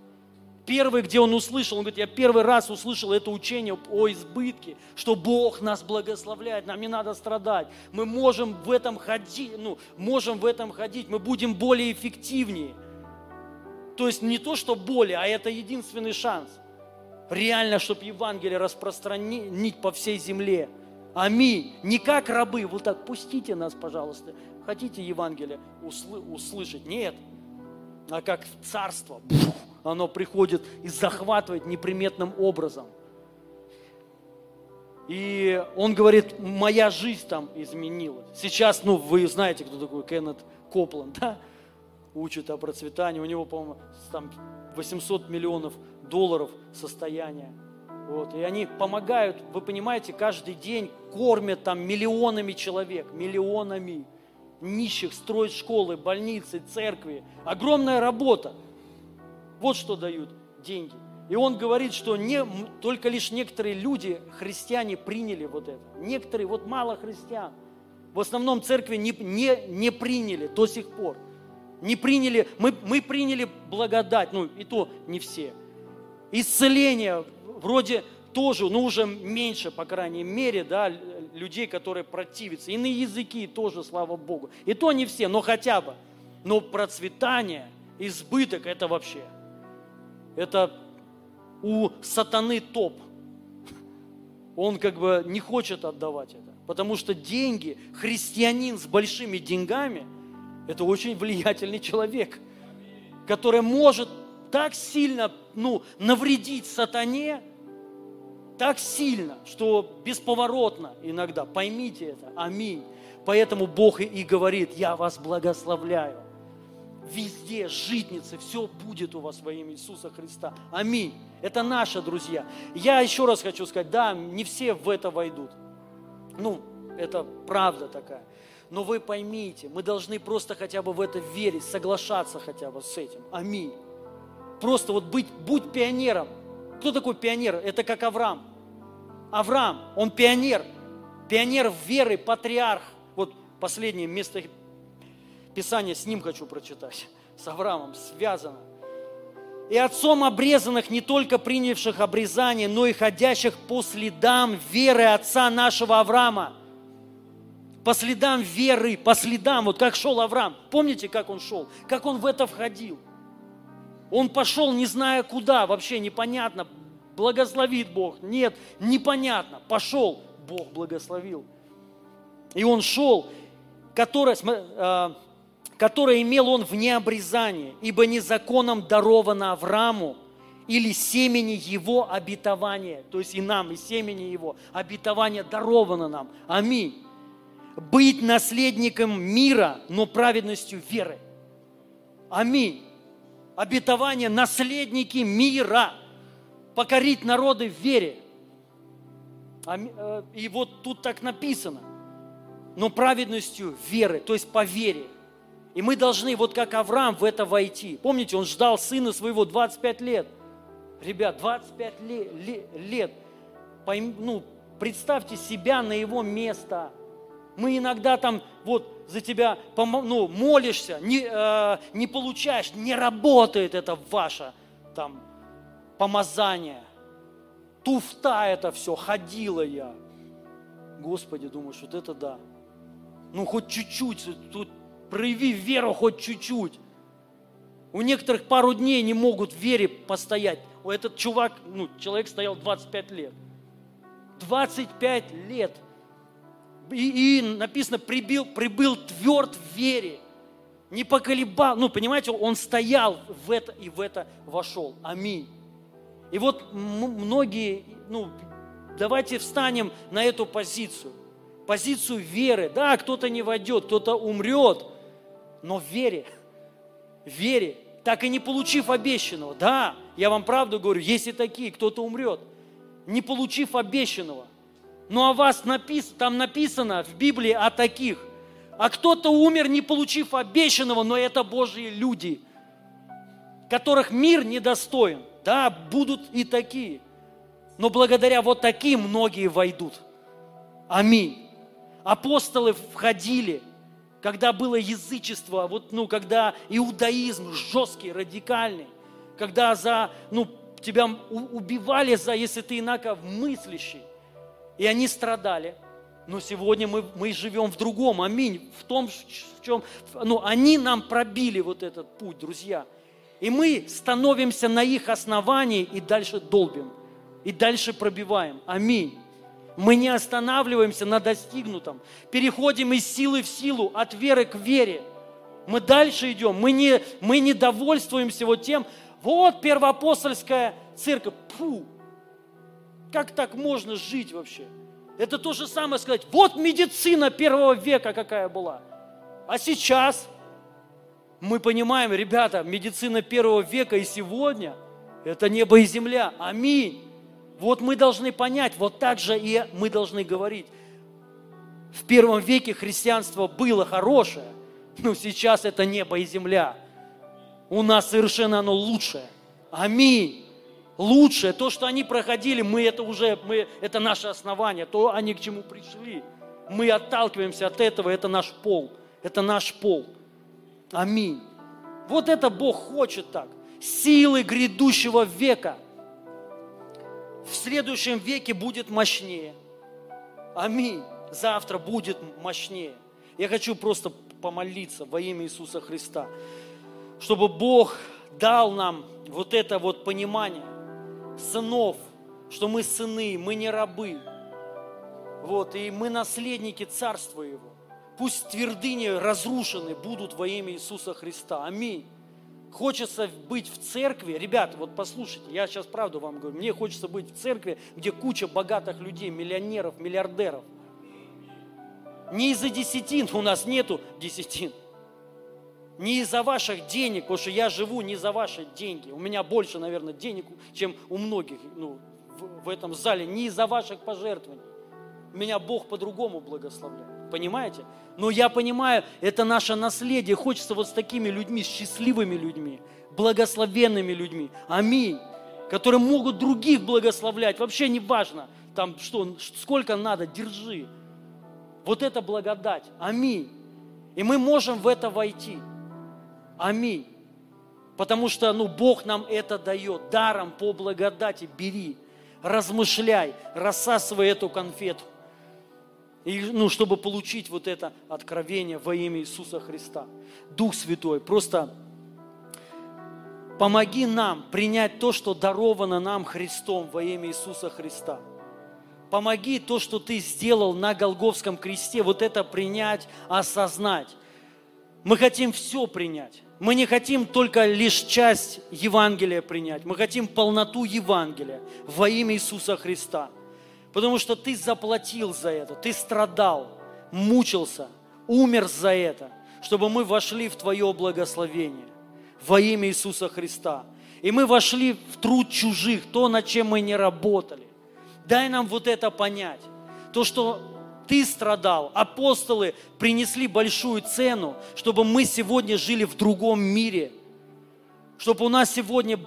Speaker 1: Первый, где он услышал, он говорит, я первый раз услышал это учение о избытке, что Бог нас благословляет, нам не надо страдать. Мы можем в этом ходить, ну, можем в этом ходить, мы будем более эффективнее. То есть не то, что более, а это единственный шанс – реально, чтобы Евангелие распространить по всей земле. Аминь. Не как рабы, вот так, пустите нас, пожалуйста. Хотите Евангелие услышать? Нет. А как царство. Оно приходит и захватывает неприметным образом. И он говорит, моя жизнь там изменилась. Сейчас, ну, вы знаете, кто такой Кеннет Копланд, да? Учит о процветании. У него, по-моему, там 800 миллионов долларов состояния. Вот. И они помогают, вы понимаете, каждый день кормят там миллионами человек, миллионами нищих, строят школы, больницы, церкви. Огромная работа. Вот что дают деньги. И он говорит, что не, только лишь некоторые люди, христиане, приняли вот это. Некоторые, вот мало христиан. В основном церкви не, не, не приняли до сих пор. Не приняли, мы, мы приняли благодать, ну и то не все. Исцеление вроде тоже, ну уже меньше, по крайней мере, да, людей, которые противятся. Иные языки тоже, слава Богу. И то не все, но хотя бы. Но процветание, избыток, это вообще. Это у сатаны топ. Он как бы не хочет отдавать это. Потому что деньги, христианин с большими деньгами, это очень влиятельный человек, который может так сильно ну, навредить сатане, так сильно, что бесповоротно иногда. Поймите это. Аминь. Поэтому Бог и говорит, я вас благословляю. Везде, житницы, все будет у вас во имя Иисуса Христа. Аминь. Это наши друзья. Я еще раз хочу сказать, да, не все в это войдут. Ну, это правда такая. Но вы поймите, мы должны просто хотя бы в это верить, соглашаться хотя бы с этим. Аминь. Просто вот быть, будь пионером. Кто такой пионер? Это как Авраам. Авраам, он пионер. Пионер веры, патриарх. Вот последнее место Писания с ним хочу прочитать. С Авраамом связано. И отцом обрезанных, не только принявших обрезание, но и ходящих по следам веры отца нашего Авраама. По следам веры, по следам, вот как шел Авраам. Помните, как он шел? Как он в это входил? Он пошел, не зная куда, вообще непонятно, благословит Бог. Нет, непонятно. Пошел, Бог благословил. И он шел, который, э, который имел он в необрезании, ибо не законом даровано Аврааму или семени его обетования, то есть и нам, и семени его обетования даровано нам. Аминь. Быть наследником мира, но праведностью веры. Аминь. Обетование наследники мира. Покорить народы в вере. Э, и вот тут так написано. Но праведностью веры, то есть по вере. И мы должны, вот как Авраам, в это войти. Помните, он ждал сына своего 25 лет. Ребят, 25 лет. Ну, представьте себя на его место. Мы иногда там вот за тебя ну, молишься, не, э, не получаешь, не работает это ваше там помазание. Туфта это все, ходила я. Господи, думаешь, вот это да. Ну, хоть чуть-чуть, тут прояви веру хоть чуть-чуть. У некоторых пару дней не могут в вере постоять. Этот чувак, ну, человек стоял 25 лет. 25 лет. И, и написано, прибил, прибыл тверд в вере. Не поколебал. Ну, понимаете, он стоял в это и в это вошел. Аминь. И вот многие, ну, давайте встанем на эту позицию. Позицию веры. Да, кто-то не войдет, кто-то умрет – но в вере, в вере, так и не получив обещанного. Да, я вам правду говорю, есть и такие, кто-то умрет, не получив обещанного. Ну а вас написано, там написано в Библии о таких. А кто-то умер, не получив обещанного, но это Божьи люди, которых мир недостоин. Да, будут и такие. Но благодаря вот таким многие войдут. Аминь. Апостолы входили – когда было язычество, вот, ну, когда иудаизм жесткий, радикальный, когда за, ну, тебя убивали за, если ты инако мыслящий, и они страдали. Но сегодня мы, мы живем в другом, аминь, в том, в чем, ну, они нам пробили вот этот путь, друзья. И мы становимся на их основании и дальше долбим, и дальше пробиваем, аминь. Мы не останавливаемся на достигнутом. Переходим из силы в силу, от веры к вере. Мы дальше идем. Мы не, мы не довольствуемся вот тем, вот первоапостольская церковь. Фу, как так можно жить вообще? Это то же самое сказать, вот медицина первого века какая была. А сейчас мы понимаем, ребята, медицина первого века и сегодня – это небо и земля. Аминь. Вот мы должны понять, вот так же и мы должны говорить. В первом веке христианство было хорошее, но сейчас это небо и земля. У нас совершенно оно лучшее. Аминь. Лучшее, то, что они проходили, мы это уже, мы, это наше основание, то они к чему пришли. Мы отталкиваемся от этого, это наш пол, это наш пол. Аминь. Вот это Бог хочет так. Силы грядущего века – в следующем веке будет мощнее. Аминь. Завтра будет мощнее. Я хочу просто помолиться во имя Иисуса Христа, чтобы Бог дал нам вот это вот понимание сынов, что мы сыны, мы не рабы. Вот, и мы наследники Царства Его. Пусть твердыни разрушены будут во имя Иисуса Христа. Аминь. Хочется быть в церкви. Ребята, вот послушайте, я сейчас правду вам говорю. Мне хочется быть в церкви, где куча богатых людей, миллионеров, миллиардеров. Не из-за десятин, у нас нету десятин. Не из-за ваших денег, потому что я живу не за ваши деньги. У меня больше, наверное, денег, чем у многих ну, в, в этом зале. Не из-за ваших пожертвований. Меня Бог по-другому благословляет. Понимаете? Но я понимаю, это наше наследие. Хочется вот с такими людьми, счастливыми людьми, благословенными людьми. Аминь. Которые могут других благословлять. Вообще не важно, там что, сколько надо, держи. Вот это благодать. Аминь. И мы можем в это войти. Аминь. Потому что ну, Бог нам это дает даром по благодати. Бери, размышляй, рассасывай эту конфету. И, ну, чтобы получить вот это откровение во имя Иисуса Христа. Дух Святой, просто помоги нам принять то, что даровано нам Христом во имя Иисуса Христа. Помоги то, что Ты сделал на Голговском кресте, вот это принять, осознать. Мы хотим все принять. Мы не хотим только лишь часть Евангелия принять. Мы хотим полноту Евангелия во имя Иисуса Христа. Потому что Ты заплатил за это, Ты страдал, мучился, умер за это, чтобы мы вошли в Твое благословение во имя Иисуса Христа. И мы вошли в труд чужих, то, над чем мы не работали. Дай нам вот это понять. То, что ты страдал, апостолы принесли большую цену, чтобы мы сегодня жили в другом мире, чтобы у нас сегодня,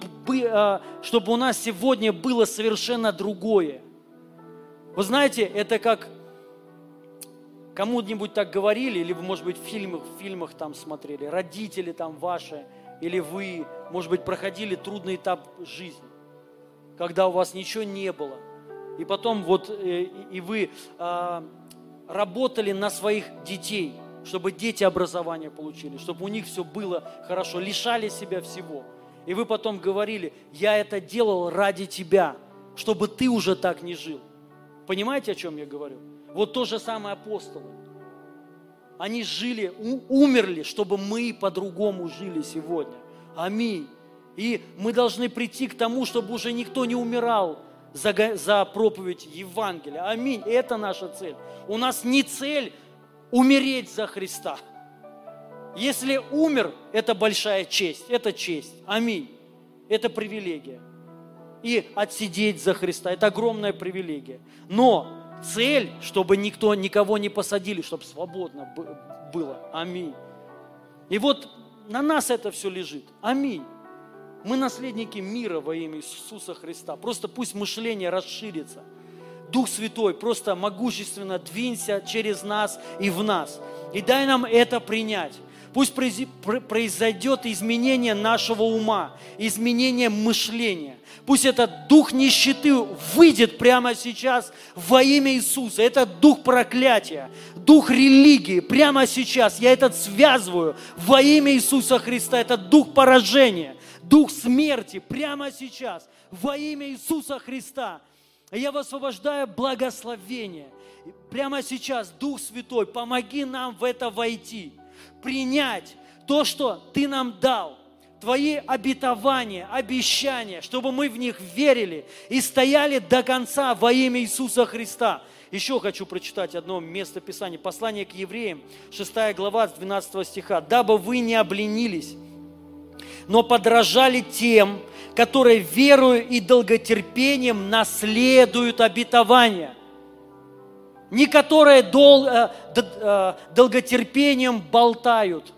Speaker 1: а, чтобы у нас сегодня было совершенно другое. Вы знаете, это как кому-нибудь так говорили, или вы, может быть, в фильмах, в фильмах там смотрели, родители там ваши, или вы, может быть, проходили трудный этап жизни, когда у вас ничего не было. И потом вот э, и вы а, работали на своих детей, чтобы дети образование получили, чтобы у них все было хорошо, лишали себя всего. И вы потом говорили, я это делал ради тебя, чтобы ты уже так не жил. Понимаете, о чем я говорю? Вот то же самое апостолы. Они жили, умерли, чтобы мы по-другому жили сегодня. Аминь. И мы должны прийти к тому, чтобы уже никто не умирал за, за проповедь Евангелия. Аминь. Это наша цель. У нас не цель умереть за Христа. Если умер, это большая честь, это честь. Аминь. Это привилегия. И отсидеть за Христа, это огромная привилегия. Но цель, чтобы никто, никого не посадили, чтобы свободно было. Аминь. И вот на нас это все лежит. Аминь. Мы наследники мира во имя Иисуса Христа. Просто пусть мышление расширится. Дух Святой, просто могущественно двинься через нас и в нас. И дай нам это принять. Пусть произойдет изменение нашего ума, изменение мышления. Пусть этот дух нищеты выйдет прямо сейчас во имя Иисуса. Это дух проклятия, дух религии. Прямо сейчас я этот связываю во имя Иисуса Христа. Это дух поражения, дух смерти прямо сейчас во имя Иисуса Христа. Я высвобождаю благословение. Прямо сейчас, Дух Святой, помоги нам в это войти принять то, что Ты нам дал, Твои обетования, обещания, чтобы мы в них верили и стояли до конца во имя Иисуса Христа. Еще хочу прочитать одно место Писания, послание к евреям, 6 глава, 12 стиха. «Дабы вы не обленились, но подражали тем, которые верою и долготерпением наследуют обетования» не которые дол, э, э, долготерпением болтают,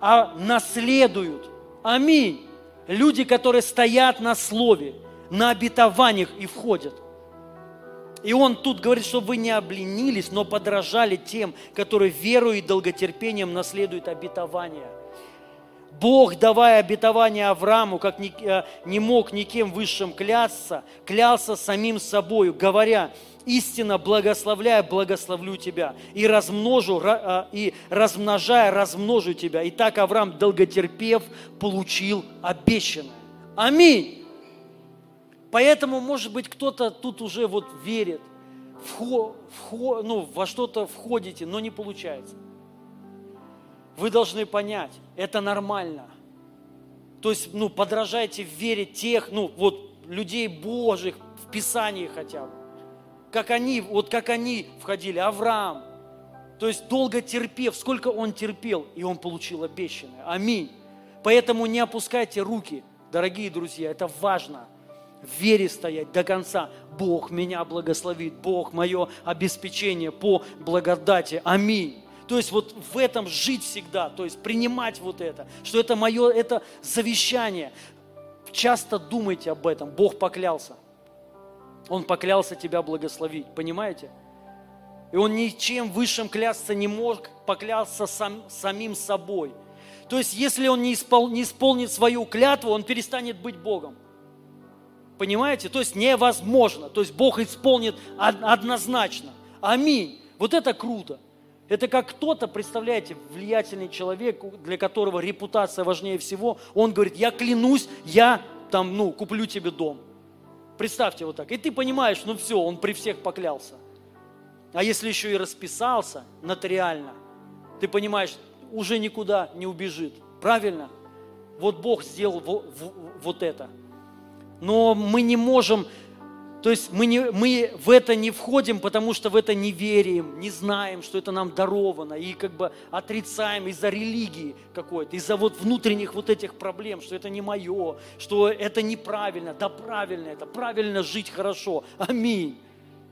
Speaker 1: а наследуют. Аминь. Люди, которые стоят на слове, на обетованиях и входят. И он тут говорит, чтобы вы не обленились, но подражали тем, которые верою и долготерпением наследуют обетования. Бог, давая обетование Аврааму, как не, э, не мог никем высшим клясться, клялся самим собою, говоря, истинно благословляя, благословлю тебя, и размножу, а, и размножая, размножу тебя. И так Авраам, долготерпев, получил обещанное. Аминь. Поэтому, может быть, кто-то тут уже вот верит, вхо, вхо, ну, во что-то входите, но не получается. Вы должны понять, это нормально. То есть, ну, подражайте в вере тех, ну, вот, людей Божьих в Писании хотя бы как они, вот как они входили, Авраам. То есть долго терпев, сколько он терпел, и он получил обещанное. Аминь. Поэтому не опускайте руки, дорогие друзья, это важно. в вере стоять до конца. Бог меня благословит, Бог мое обеспечение по благодати. Аминь. То есть вот в этом жить всегда, то есть принимать вот это, что это мое, это завещание. Часто думайте об этом. Бог поклялся. Он поклялся тебя благословить, понимаете? И он ничем высшим клясться не мог, поклялся сам, самим собой. То есть, если он не, испол, не исполнит свою клятву, он перестанет быть Богом. Понимаете? То есть невозможно. То есть Бог исполнит однозначно. Аминь. Вот это круто. Это как кто-то, представляете, влиятельный человек, для которого репутация важнее всего, он говорит, я клянусь, я там, ну, куплю тебе дом. Представьте вот так. И ты понимаешь, ну все, он при всех поклялся. А если еще и расписался нотариально, ты понимаешь, уже никуда не убежит. Правильно? Вот Бог сделал вот это. Но мы не можем, то есть мы, не, мы в это не входим, потому что в это не верим, не знаем, что это нам даровано, и как бы отрицаем из-за религии какой-то, из-за вот внутренних вот этих проблем, что это не мое, что это неправильно. Да правильно это, правильно жить хорошо. Аминь.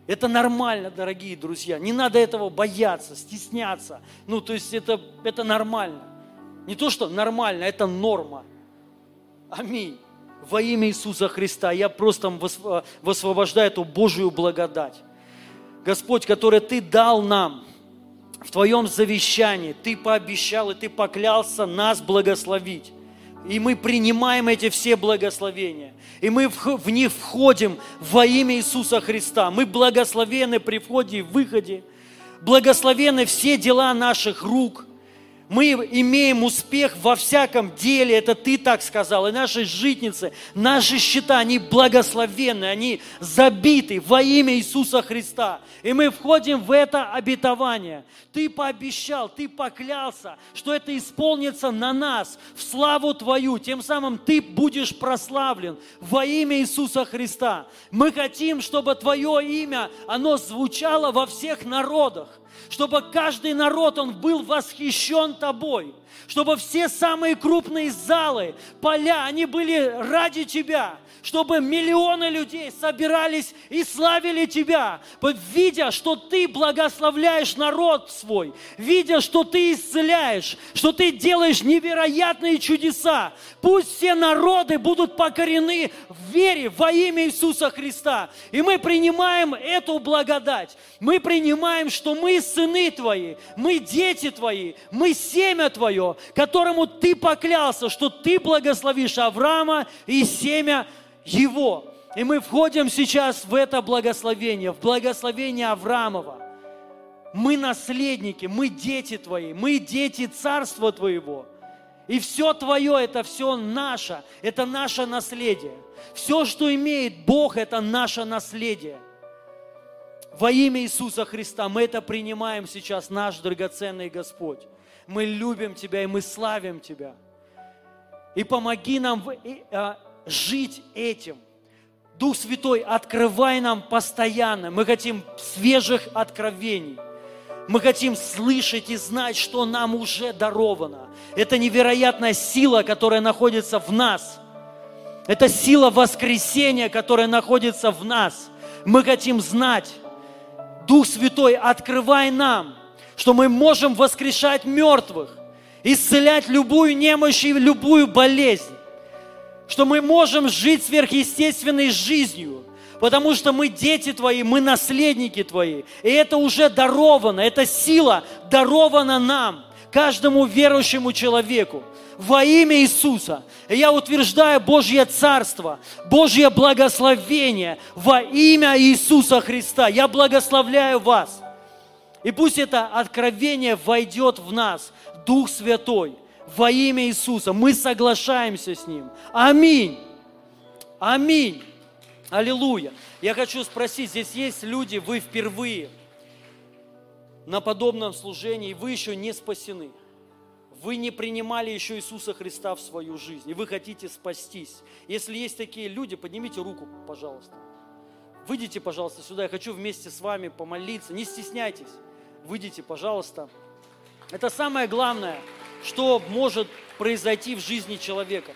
Speaker 1: Это нормально, дорогие друзья. Не надо этого бояться, стесняться. Ну, то есть это, это нормально. Не то, что нормально, это норма. Аминь. Во имя Иисуса Христа я просто высвобождаю эту Божию благодать. Господь, который Ты дал нам в Твоем завещании, Ты пообещал и Ты поклялся нас благословить. И мы принимаем эти все благословения. И мы в них входим во имя Иисуса Христа. Мы благословены при входе и выходе. Благословены все дела наших рук – мы имеем успех во всяком деле, это ты так сказал, и наши житницы, наши счета, они благословенны, они забиты во имя Иисуса Христа. И мы входим в это обетование. Ты пообещал, ты поклялся, что это исполнится на нас, в славу Твою. Тем самым ты будешь прославлен во имя Иисуса Христа. Мы хотим, чтобы Твое имя, оно звучало во всех народах чтобы каждый народ, он был восхищен тобой, чтобы все самые крупные залы, поля, они были ради тебя, чтобы миллионы людей собирались и славили Тебя, видя, что Ты благословляешь народ свой, видя, что Ты исцеляешь, что Ты делаешь невероятные чудеса. Пусть все народы будут покорены в вере во имя Иисуса Христа. И мы принимаем эту благодать. Мы принимаем, что мы сыны Твои, мы дети Твои, мы семя Твое, которому Ты поклялся, что Ты благословишь Авраама и семя его. И мы входим сейчас в это благословение, в благословение Авраамова. Мы наследники, мы дети Твои, мы дети Царства Твоего. И все Твое, это все наше, это наше наследие. Все, что имеет Бог, это наше наследие. Во имя Иисуса Христа мы это принимаем сейчас, наш драгоценный Господь. Мы любим Тебя и мы славим Тебя. И помоги нам а, жить этим. Дух Святой, открывай нам постоянно. Мы хотим свежих откровений. Мы хотим слышать и знать, что нам уже даровано. Это невероятная сила, которая находится в нас. Это сила воскресения, которая находится в нас. Мы хотим знать. Дух Святой, открывай нам, что мы можем воскрешать мертвых, исцелять любую немощь и любую болезнь что мы можем жить сверхъестественной жизнью, потому что мы дети Твои, мы наследники Твои. И это уже даровано, эта сила дарована нам, каждому верующему человеку во имя Иисуса. Я утверждаю Божье Царство, Божье благословение во имя Иисуса Христа. Я благословляю вас. И пусть это откровение войдет в нас, Дух Святой – во имя Иисуса. Мы соглашаемся с Ним. Аминь. Аминь. Аллилуйя. Я хочу спросить, здесь есть люди, вы впервые на подобном служении, вы еще не спасены. Вы не принимали еще Иисуса Христа в свою жизнь, и вы хотите спастись. Если есть такие люди, поднимите руку, пожалуйста. Выйдите, пожалуйста, сюда. Я хочу вместе с вами помолиться. Не стесняйтесь. Выйдите, пожалуйста. Это самое главное – что может произойти в жизни человека.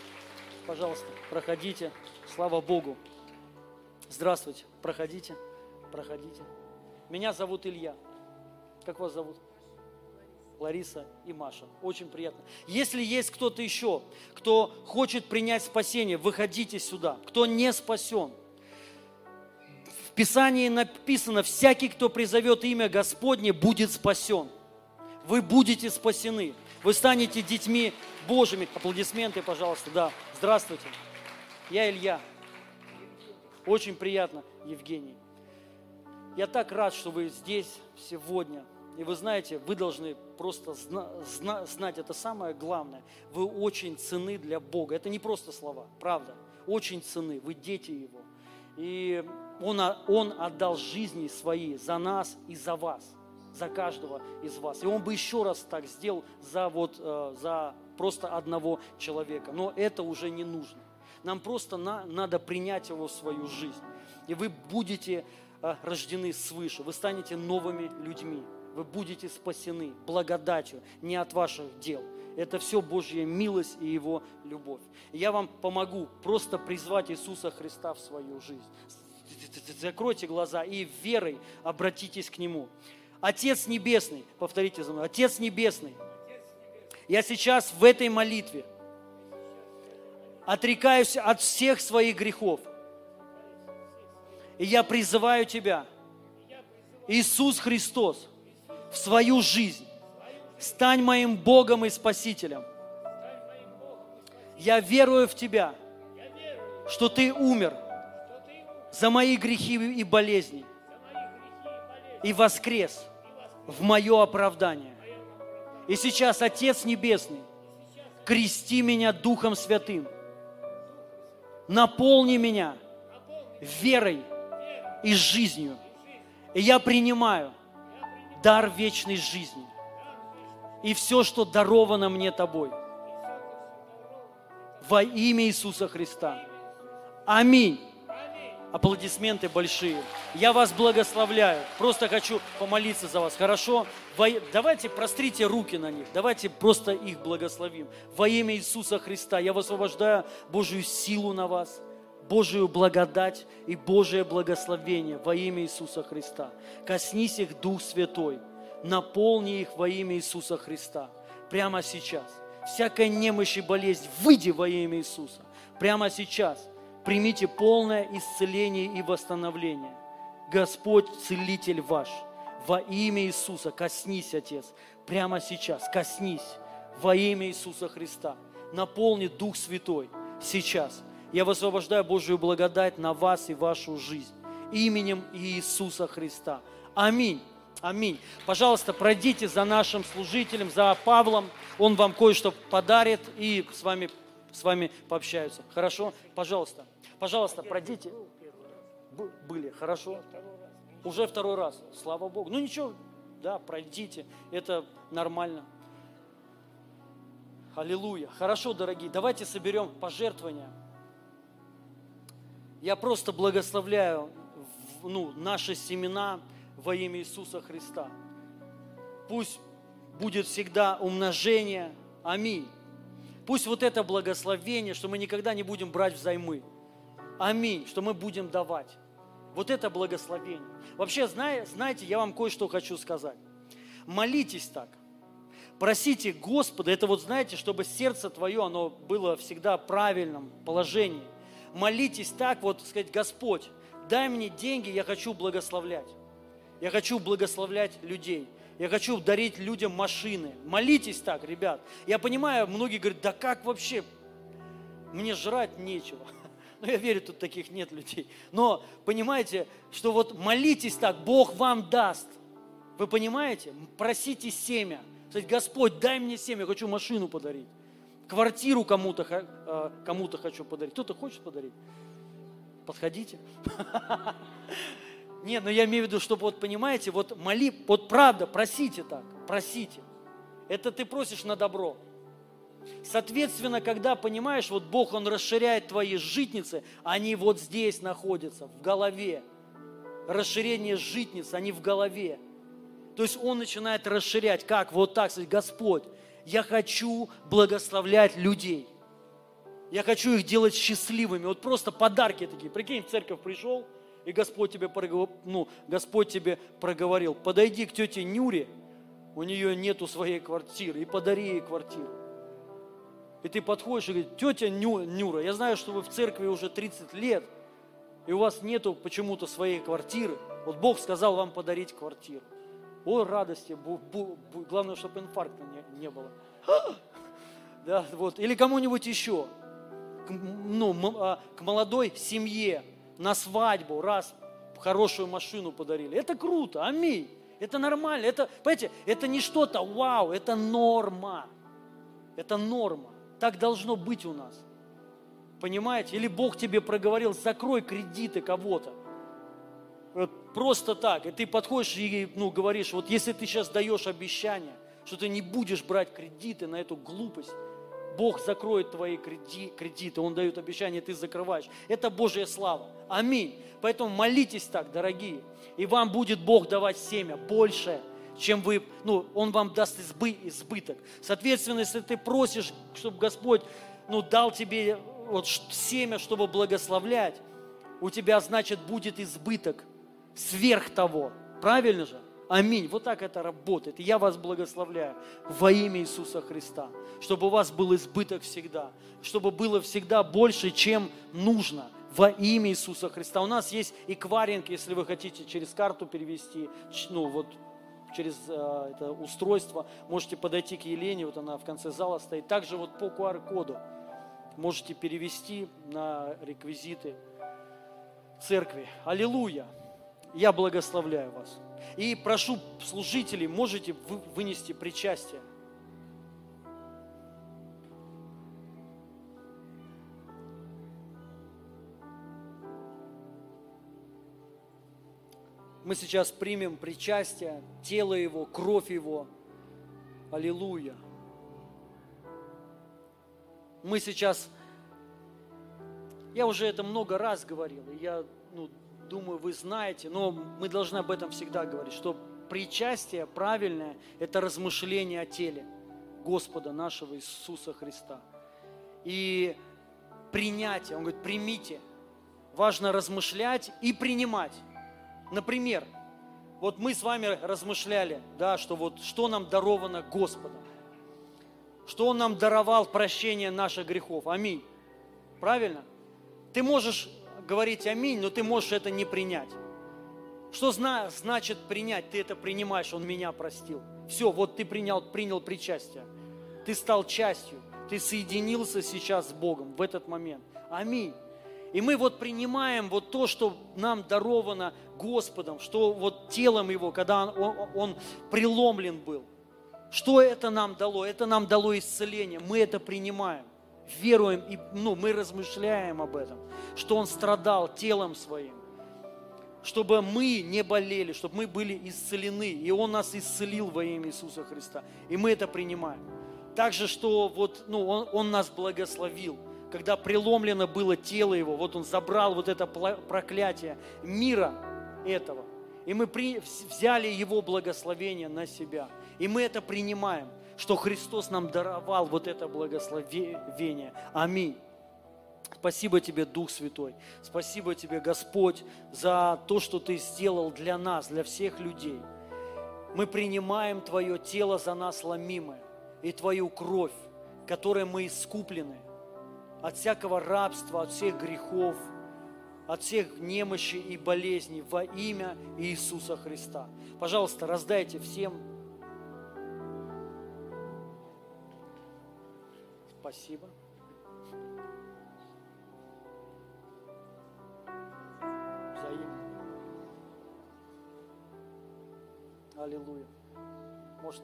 Speaker 1: Пожалуйста, проходите. Слава Богу. Здравствуйте, проходите, проходите. Меня зовут Илья. Как вас зовут? Лариса и Маша. Очень приятно. Если есть кто-то еще, кто хочет принять спасение, выходите сюда. Кто не спасен, в Писании написано, всякий, кто призовет имя Господне, будет спасен. Вы будете спасены. Вы станете детьми Божьими. Аплодисменты, пожалуйста. Да. Здравствуйте. Я Илья. Очень приятно, Евгений. Я так рад, что вы здесь сегодня. И вы знаете, вы должны просто зна- зна- знать, это самое главное. Вы очень цены для Бога. Это не просто слова, правда. Очень цены. Вы дети Его. И Он, он отдал жизни свои за нас и за вас, за каждого из вас. И Он бы еще раз так сделал за, вот, э, за просто одного человека. Но это уже не нужно. Нам просто на, надо принять Его в свою жизнь. И вы будете э, рождены свыше, вы станете новыми людьми вы будете спасены благодатью, не от ваших дел. Это все Божья милость и Его любовь. Я вам помогу просто призвать Иисуса Христа в свою жизнь. Закройте глаза и верой обратитесь к Нему. Отец Небесный, повторите за мной, Отец Небесный, я сейчас в этой молитве отрекаюсь от всех своих грехов. И я призываю Тебя, Иисус Христос, в свою жизнь. Стань моим Богом и Спасителем. Я верую в Тебя, что Ты умер за мои грехи и болезни и воскрес в мое оправдание. И сейчас, Отец Небесный, крести меня Духом Святым, наполни меня верой и жизнью. И я принимаю – дар вечной жизни и все, что даровано мне Тобой. Во имя Иисуса Христа. Аминь. Аплодисменты большие. Я вас благословляю. Просто хочу помолиться за вас. Хорошо? Во... Давайте прострите руки на них. Давайте просто их благословим. Во имя Иисуса Христа я высвобождаю Божью силу на вас Божию благодать и Божие благословение во имя Иисуса Христа. Коснись их, Дух Святой, наполни их во имя Иисуса Христа. Прямо сейчас. Всякая немощь и болезнь, выйди во имя Иисуса. Прямо сейчас. Примите полное исцеление и восстановление. Господь, целитель ваш, во имя Иисуса, коснись, Отец, прямо сейчас, коснись во имя Иисуса Христа. Наполни Дух Святой сейчас – я высвобождаю Божью благодать на вас и вашу жизнь. Именем Иисуса Христа. Аминь. Аминь. Пожалуйста, пройдите за нашим служителем, за Павлом. Он вам кое-что подарит и с вами, с вами пообщаются. Хорошо? Пожалуйста. Пожалуйста, пройдите. Были, хорошо? Уже второй раз. Слава Богу. Ну ничего, да, пройдите. Это нормально. Аллилуйя. Хорошо, дорогие. Давайте соберем пожертвования. Я просто благословляю ну, наши семена во имя Иисуса Христа. Пусть будет всегда умножение. Аминь. Пусть вот это благословение, что мы никогда не будем брать взаймы. Аминь. Что мы будем давать. Вот это благословение. Вообще, знаете, я вам кое-что хочу сказать. Молитесь так. Просите Господа, это вот знаете, чтобы сердце твое, оно было всегда в правильном положении молитесь так, вот сказать, Господь, дай мне деньги, я хочу благословлять. Я хочу благословлять людей. Я хочу дарить людям машины. Молитесь так, ребят. Я понимаю, многие говорят, да как вообще? Мне жрать нечего. Но я верю, тут таких нет людей. Но понимаете, что вот молитесь так, Бог вам даст. Вы понимаете? Просите семя. Сказать, Господь, дай мне семя, я хочу машину подарить квартиру кому-то э, кому хочу подарить. Кто-то хочет подарить? Подходите. Нет, но я имею в виду, чтобы вот понимаете, вот моли, вот правда, просите так, просите. Это ты просишь на добро. Соответственно, когда понимаешь, вот Бог, Он расширяет твои житницы, они вот здесь находятся, в голове. Расширение житниц, они в голове. То есть Он начинает расширять. Как? Вот так, сказать, Господь, я хочу благословлять людей. Я хочу их делать счастливыми. Вот просто подарки такие. Прикинь, в церковь пришел, и Господь тебе, ну, Господь тебе проговорил, подойди к тете Нюре, у нее нету своей квартиры, и подари ей квартиру. И ты подходишь и говоришь, тетя Нюра, я знаю, что вы в церкви уже 30 лет, и у вас нету почему-то своей квартиры. Вот Бог сказал вам подарить квартиру. О, радости, бу, бу, бу, главное, чтобы инфаркта не, не было. Да, вот. Или кому-нибудь еще, к, ну, а, к молодой семье, на свадьбу, раз хорошую машину подарили. Это круто, аминь. Это нормально. Это, понимаете, это не что-то вау, это норма. Это норма. Так должно быть у нас. Понимаете? Или Бог тебе проговорил, закрой кредиты кого-то. Вот просто так. И ты подходишь и ну, говоришь, вот если ты сейчас даешь обещание, что ты не будешь брать кредиты на эту глупость, Бог закроет твои кредиты, Он дает обещание, ты закрываешь. Это Божья слава. Аминь. Поэтому молитесь так, дорогие. И вам будет Бог давать семя больше, чем вы, ну, Он вам даст избы, избыток. Соответственно, если ты просишь, чтобы Господь, ну, дал тебе вот семя, чтобы благословлять, у тебя, значит, будет избыток сверх того. Правильно же? Аминь. Вот так это работает. Я вас благословляю во имя Иисуса Христа, чтобы у вас был избыток всегда, чтобы было всегда больше, чем нужно во имя Иисуса Христа. У нас есть эквайринг, если вы хотите через карту перевести, ну вот через э, это устройство, можете подойти к Елене, вот она в конце зала стоит. Также вот по QR-коду можете перевести на реквизиты церкви. Аллилуйя! Я благословляю вас. И прошу служителей, можете вы вынести причастие. Мы сейчас примем причастие, тело Его, кровь Его. Аллилуйя. Мы сейчас, я уже это много раз говорил, и я ну, думаю, вы знаете, но мы должны об этом всегда говорить, что причастие правильное – это размышление о теле Господа нашего Иисуса Христа. И принятие, он говорит, примите. Важно размышлять и принимать. Например, вот мы с вами размышляли, да, что вот что нам даровано Господом, что Он нам даровал прощение наших грехов. Аминь. Правильно? Ты можешь говорить аминь, но ты можешь это не принять. Что зна, значит принять? Ты это принимаешь, Он меня простил. Все, вот ты принял, принял причастие. Ты стал частью. Ты соединился сейчас с Богом в этот момент. Аминь. И мы вот принимаем вот то, что нам даровано Господом, что вот телом Его, когда Он, он, он преломлен был. Что это нам дало? Это нам дало исцеление. Мы это принимаем, веруем, и ну, мы размышляем об этом, что Он страдал телом Своим, чтобы мы не болели, чтобы мы были исцелены. И Он нас исцелил во имя Иисуса Христа. И мы это принимаем. Также, что вот, ну, он, он нас благословил – когда преломлено было тело его, вот он забрал вот это проклятие мира этого. И мы при, взяли его благословение на себя. И мы это принимаем, что Христос нам даровал вот это благословение. Аминь. Спасибо тебе, Дух Святой. Спасибо тебе, Господь, за то, что ты сделал для нас, для всех людей. Мы принимаем Твое тело за нас ломимое и Твою кровь, которой мы искуплены – от всякого рабства, от всех грехов, от всех немощи и болезней во имя Иисуса Христа. Пожалуйста, раздайте всем. Спасибо. Взаимно. Аллилуйя. Может,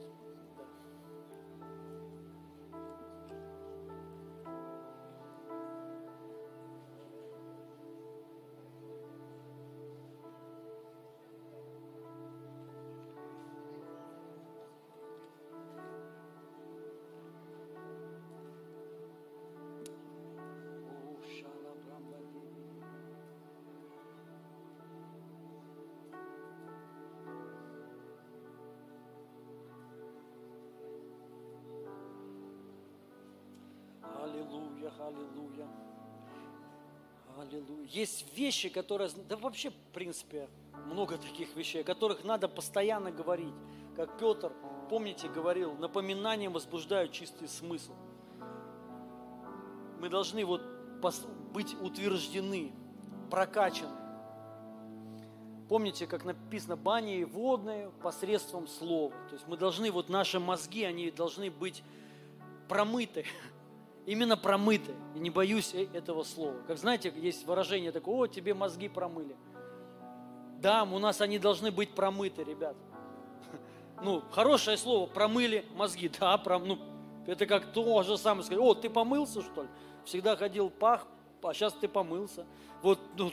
Speaker 1: Аллилуйя, аллилуйя. Аллилуйя. Есть вещи, которые, да вообще, в принципе, много таких вещей, о которых надо постоянно говорить. Как Петр, помните, говорил, напоминанием возбуждают чистый смысл. Мы должны вот быть утверждены, прокачаны. Помните, как написано, бани водные посредством слова. То есть мы должны, вот наши мозги, они должны быть промыты. Именно промыты. И не боюсь э, этого слова. Как знаете, есть выражение такое, о, тебе мозги промыли. Да, у нас они должны быть промыты, ребят. Ну, хорошее слово, промыли мозги. Да, пром, ну, это как то же самое сказать, о, ты помылся, что ли? Всегда ходил пах, а сейчас ты помылся. Вот, ну,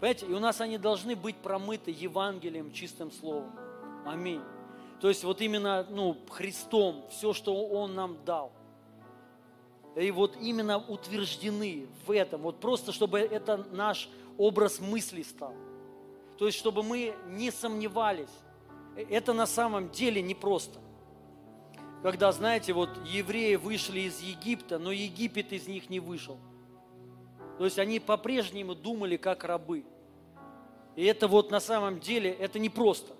Speaker 1: понимаете, и у нас они должны быть промыты Евангелием, чистым словом. Аминь. То есть вот именно, ну, Христом, все, что Он нам дал. И вот именно утверждены в этом, вот просто чтобы это наш образ мысли стал. То есть, чтобы мы не сомневались. Это на самом деле непросто. Когда, знаете, вот евреи вышли из Египта, но Египет из них не вышел. То есть они по-прежнему думали как рабы. И это вот на самом деле, это непросто.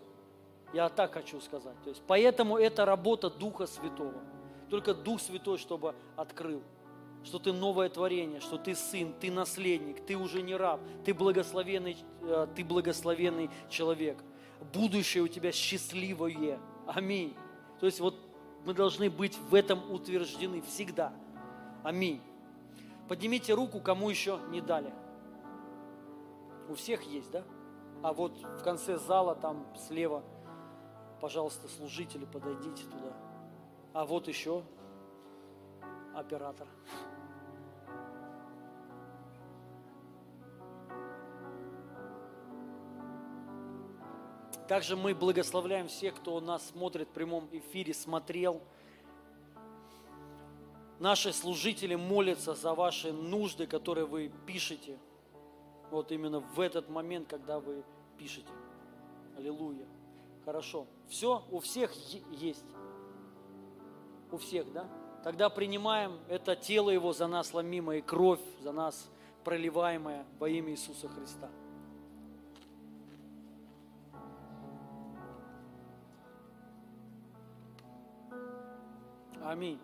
Speaker 1: Я так хочу сказать. То есть, поэтому это работа Духа Святого. Только Дух Святой, чтобы открыл что ты новое творение, что ты сын, ты наследник, ты уже не раб, ты благословенный, э, ты благословенный человек. Будущее у тебя счастливое. Аминь. То есть вот мы должны быть в этом утверждены всегда. Аминь. Поднимите руку, кому еще не дали. У всех есть, да? А вот в конце зала, там слева, пожалуйста, служители, подойдите туда. А вот еще оператор. Также мы благословляем всех, кто нас смотрит в прямом эфире, смотрел. Наши служители молятся за ваши нужды, которые вы пишете. Вот именно в этот момент, когда вы пишете. Аллилуйя. Хорошо. Все у всех есть. У всех, да? Тогда принимаем это тело Его за нас ломимое, кровь за нас проливаемая во имя Иисуса Христа. Аминь.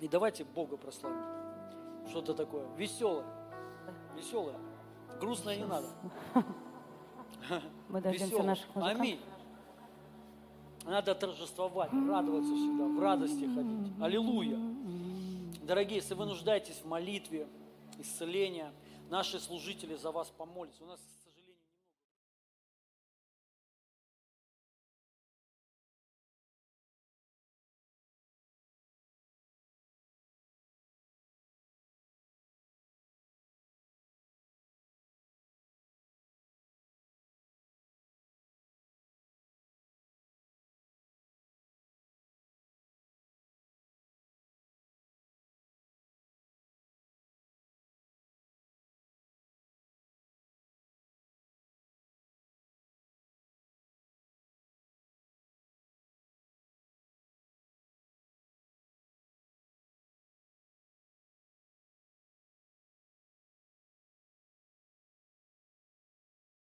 Speaker 1: И давайте Бога прославим. Что-то такое веселое. Веселое. Грустное не надо.
Speaker 2: Мы дождемся наших музыкантов.
Speaker 1: Аминь. Надо торжествовать, радоваться всегда, в радости ходить. Аллилуйя. Дорогие, если вы нуждаетесь в молитве, исцеления, наши служители за вас помолятся. У нас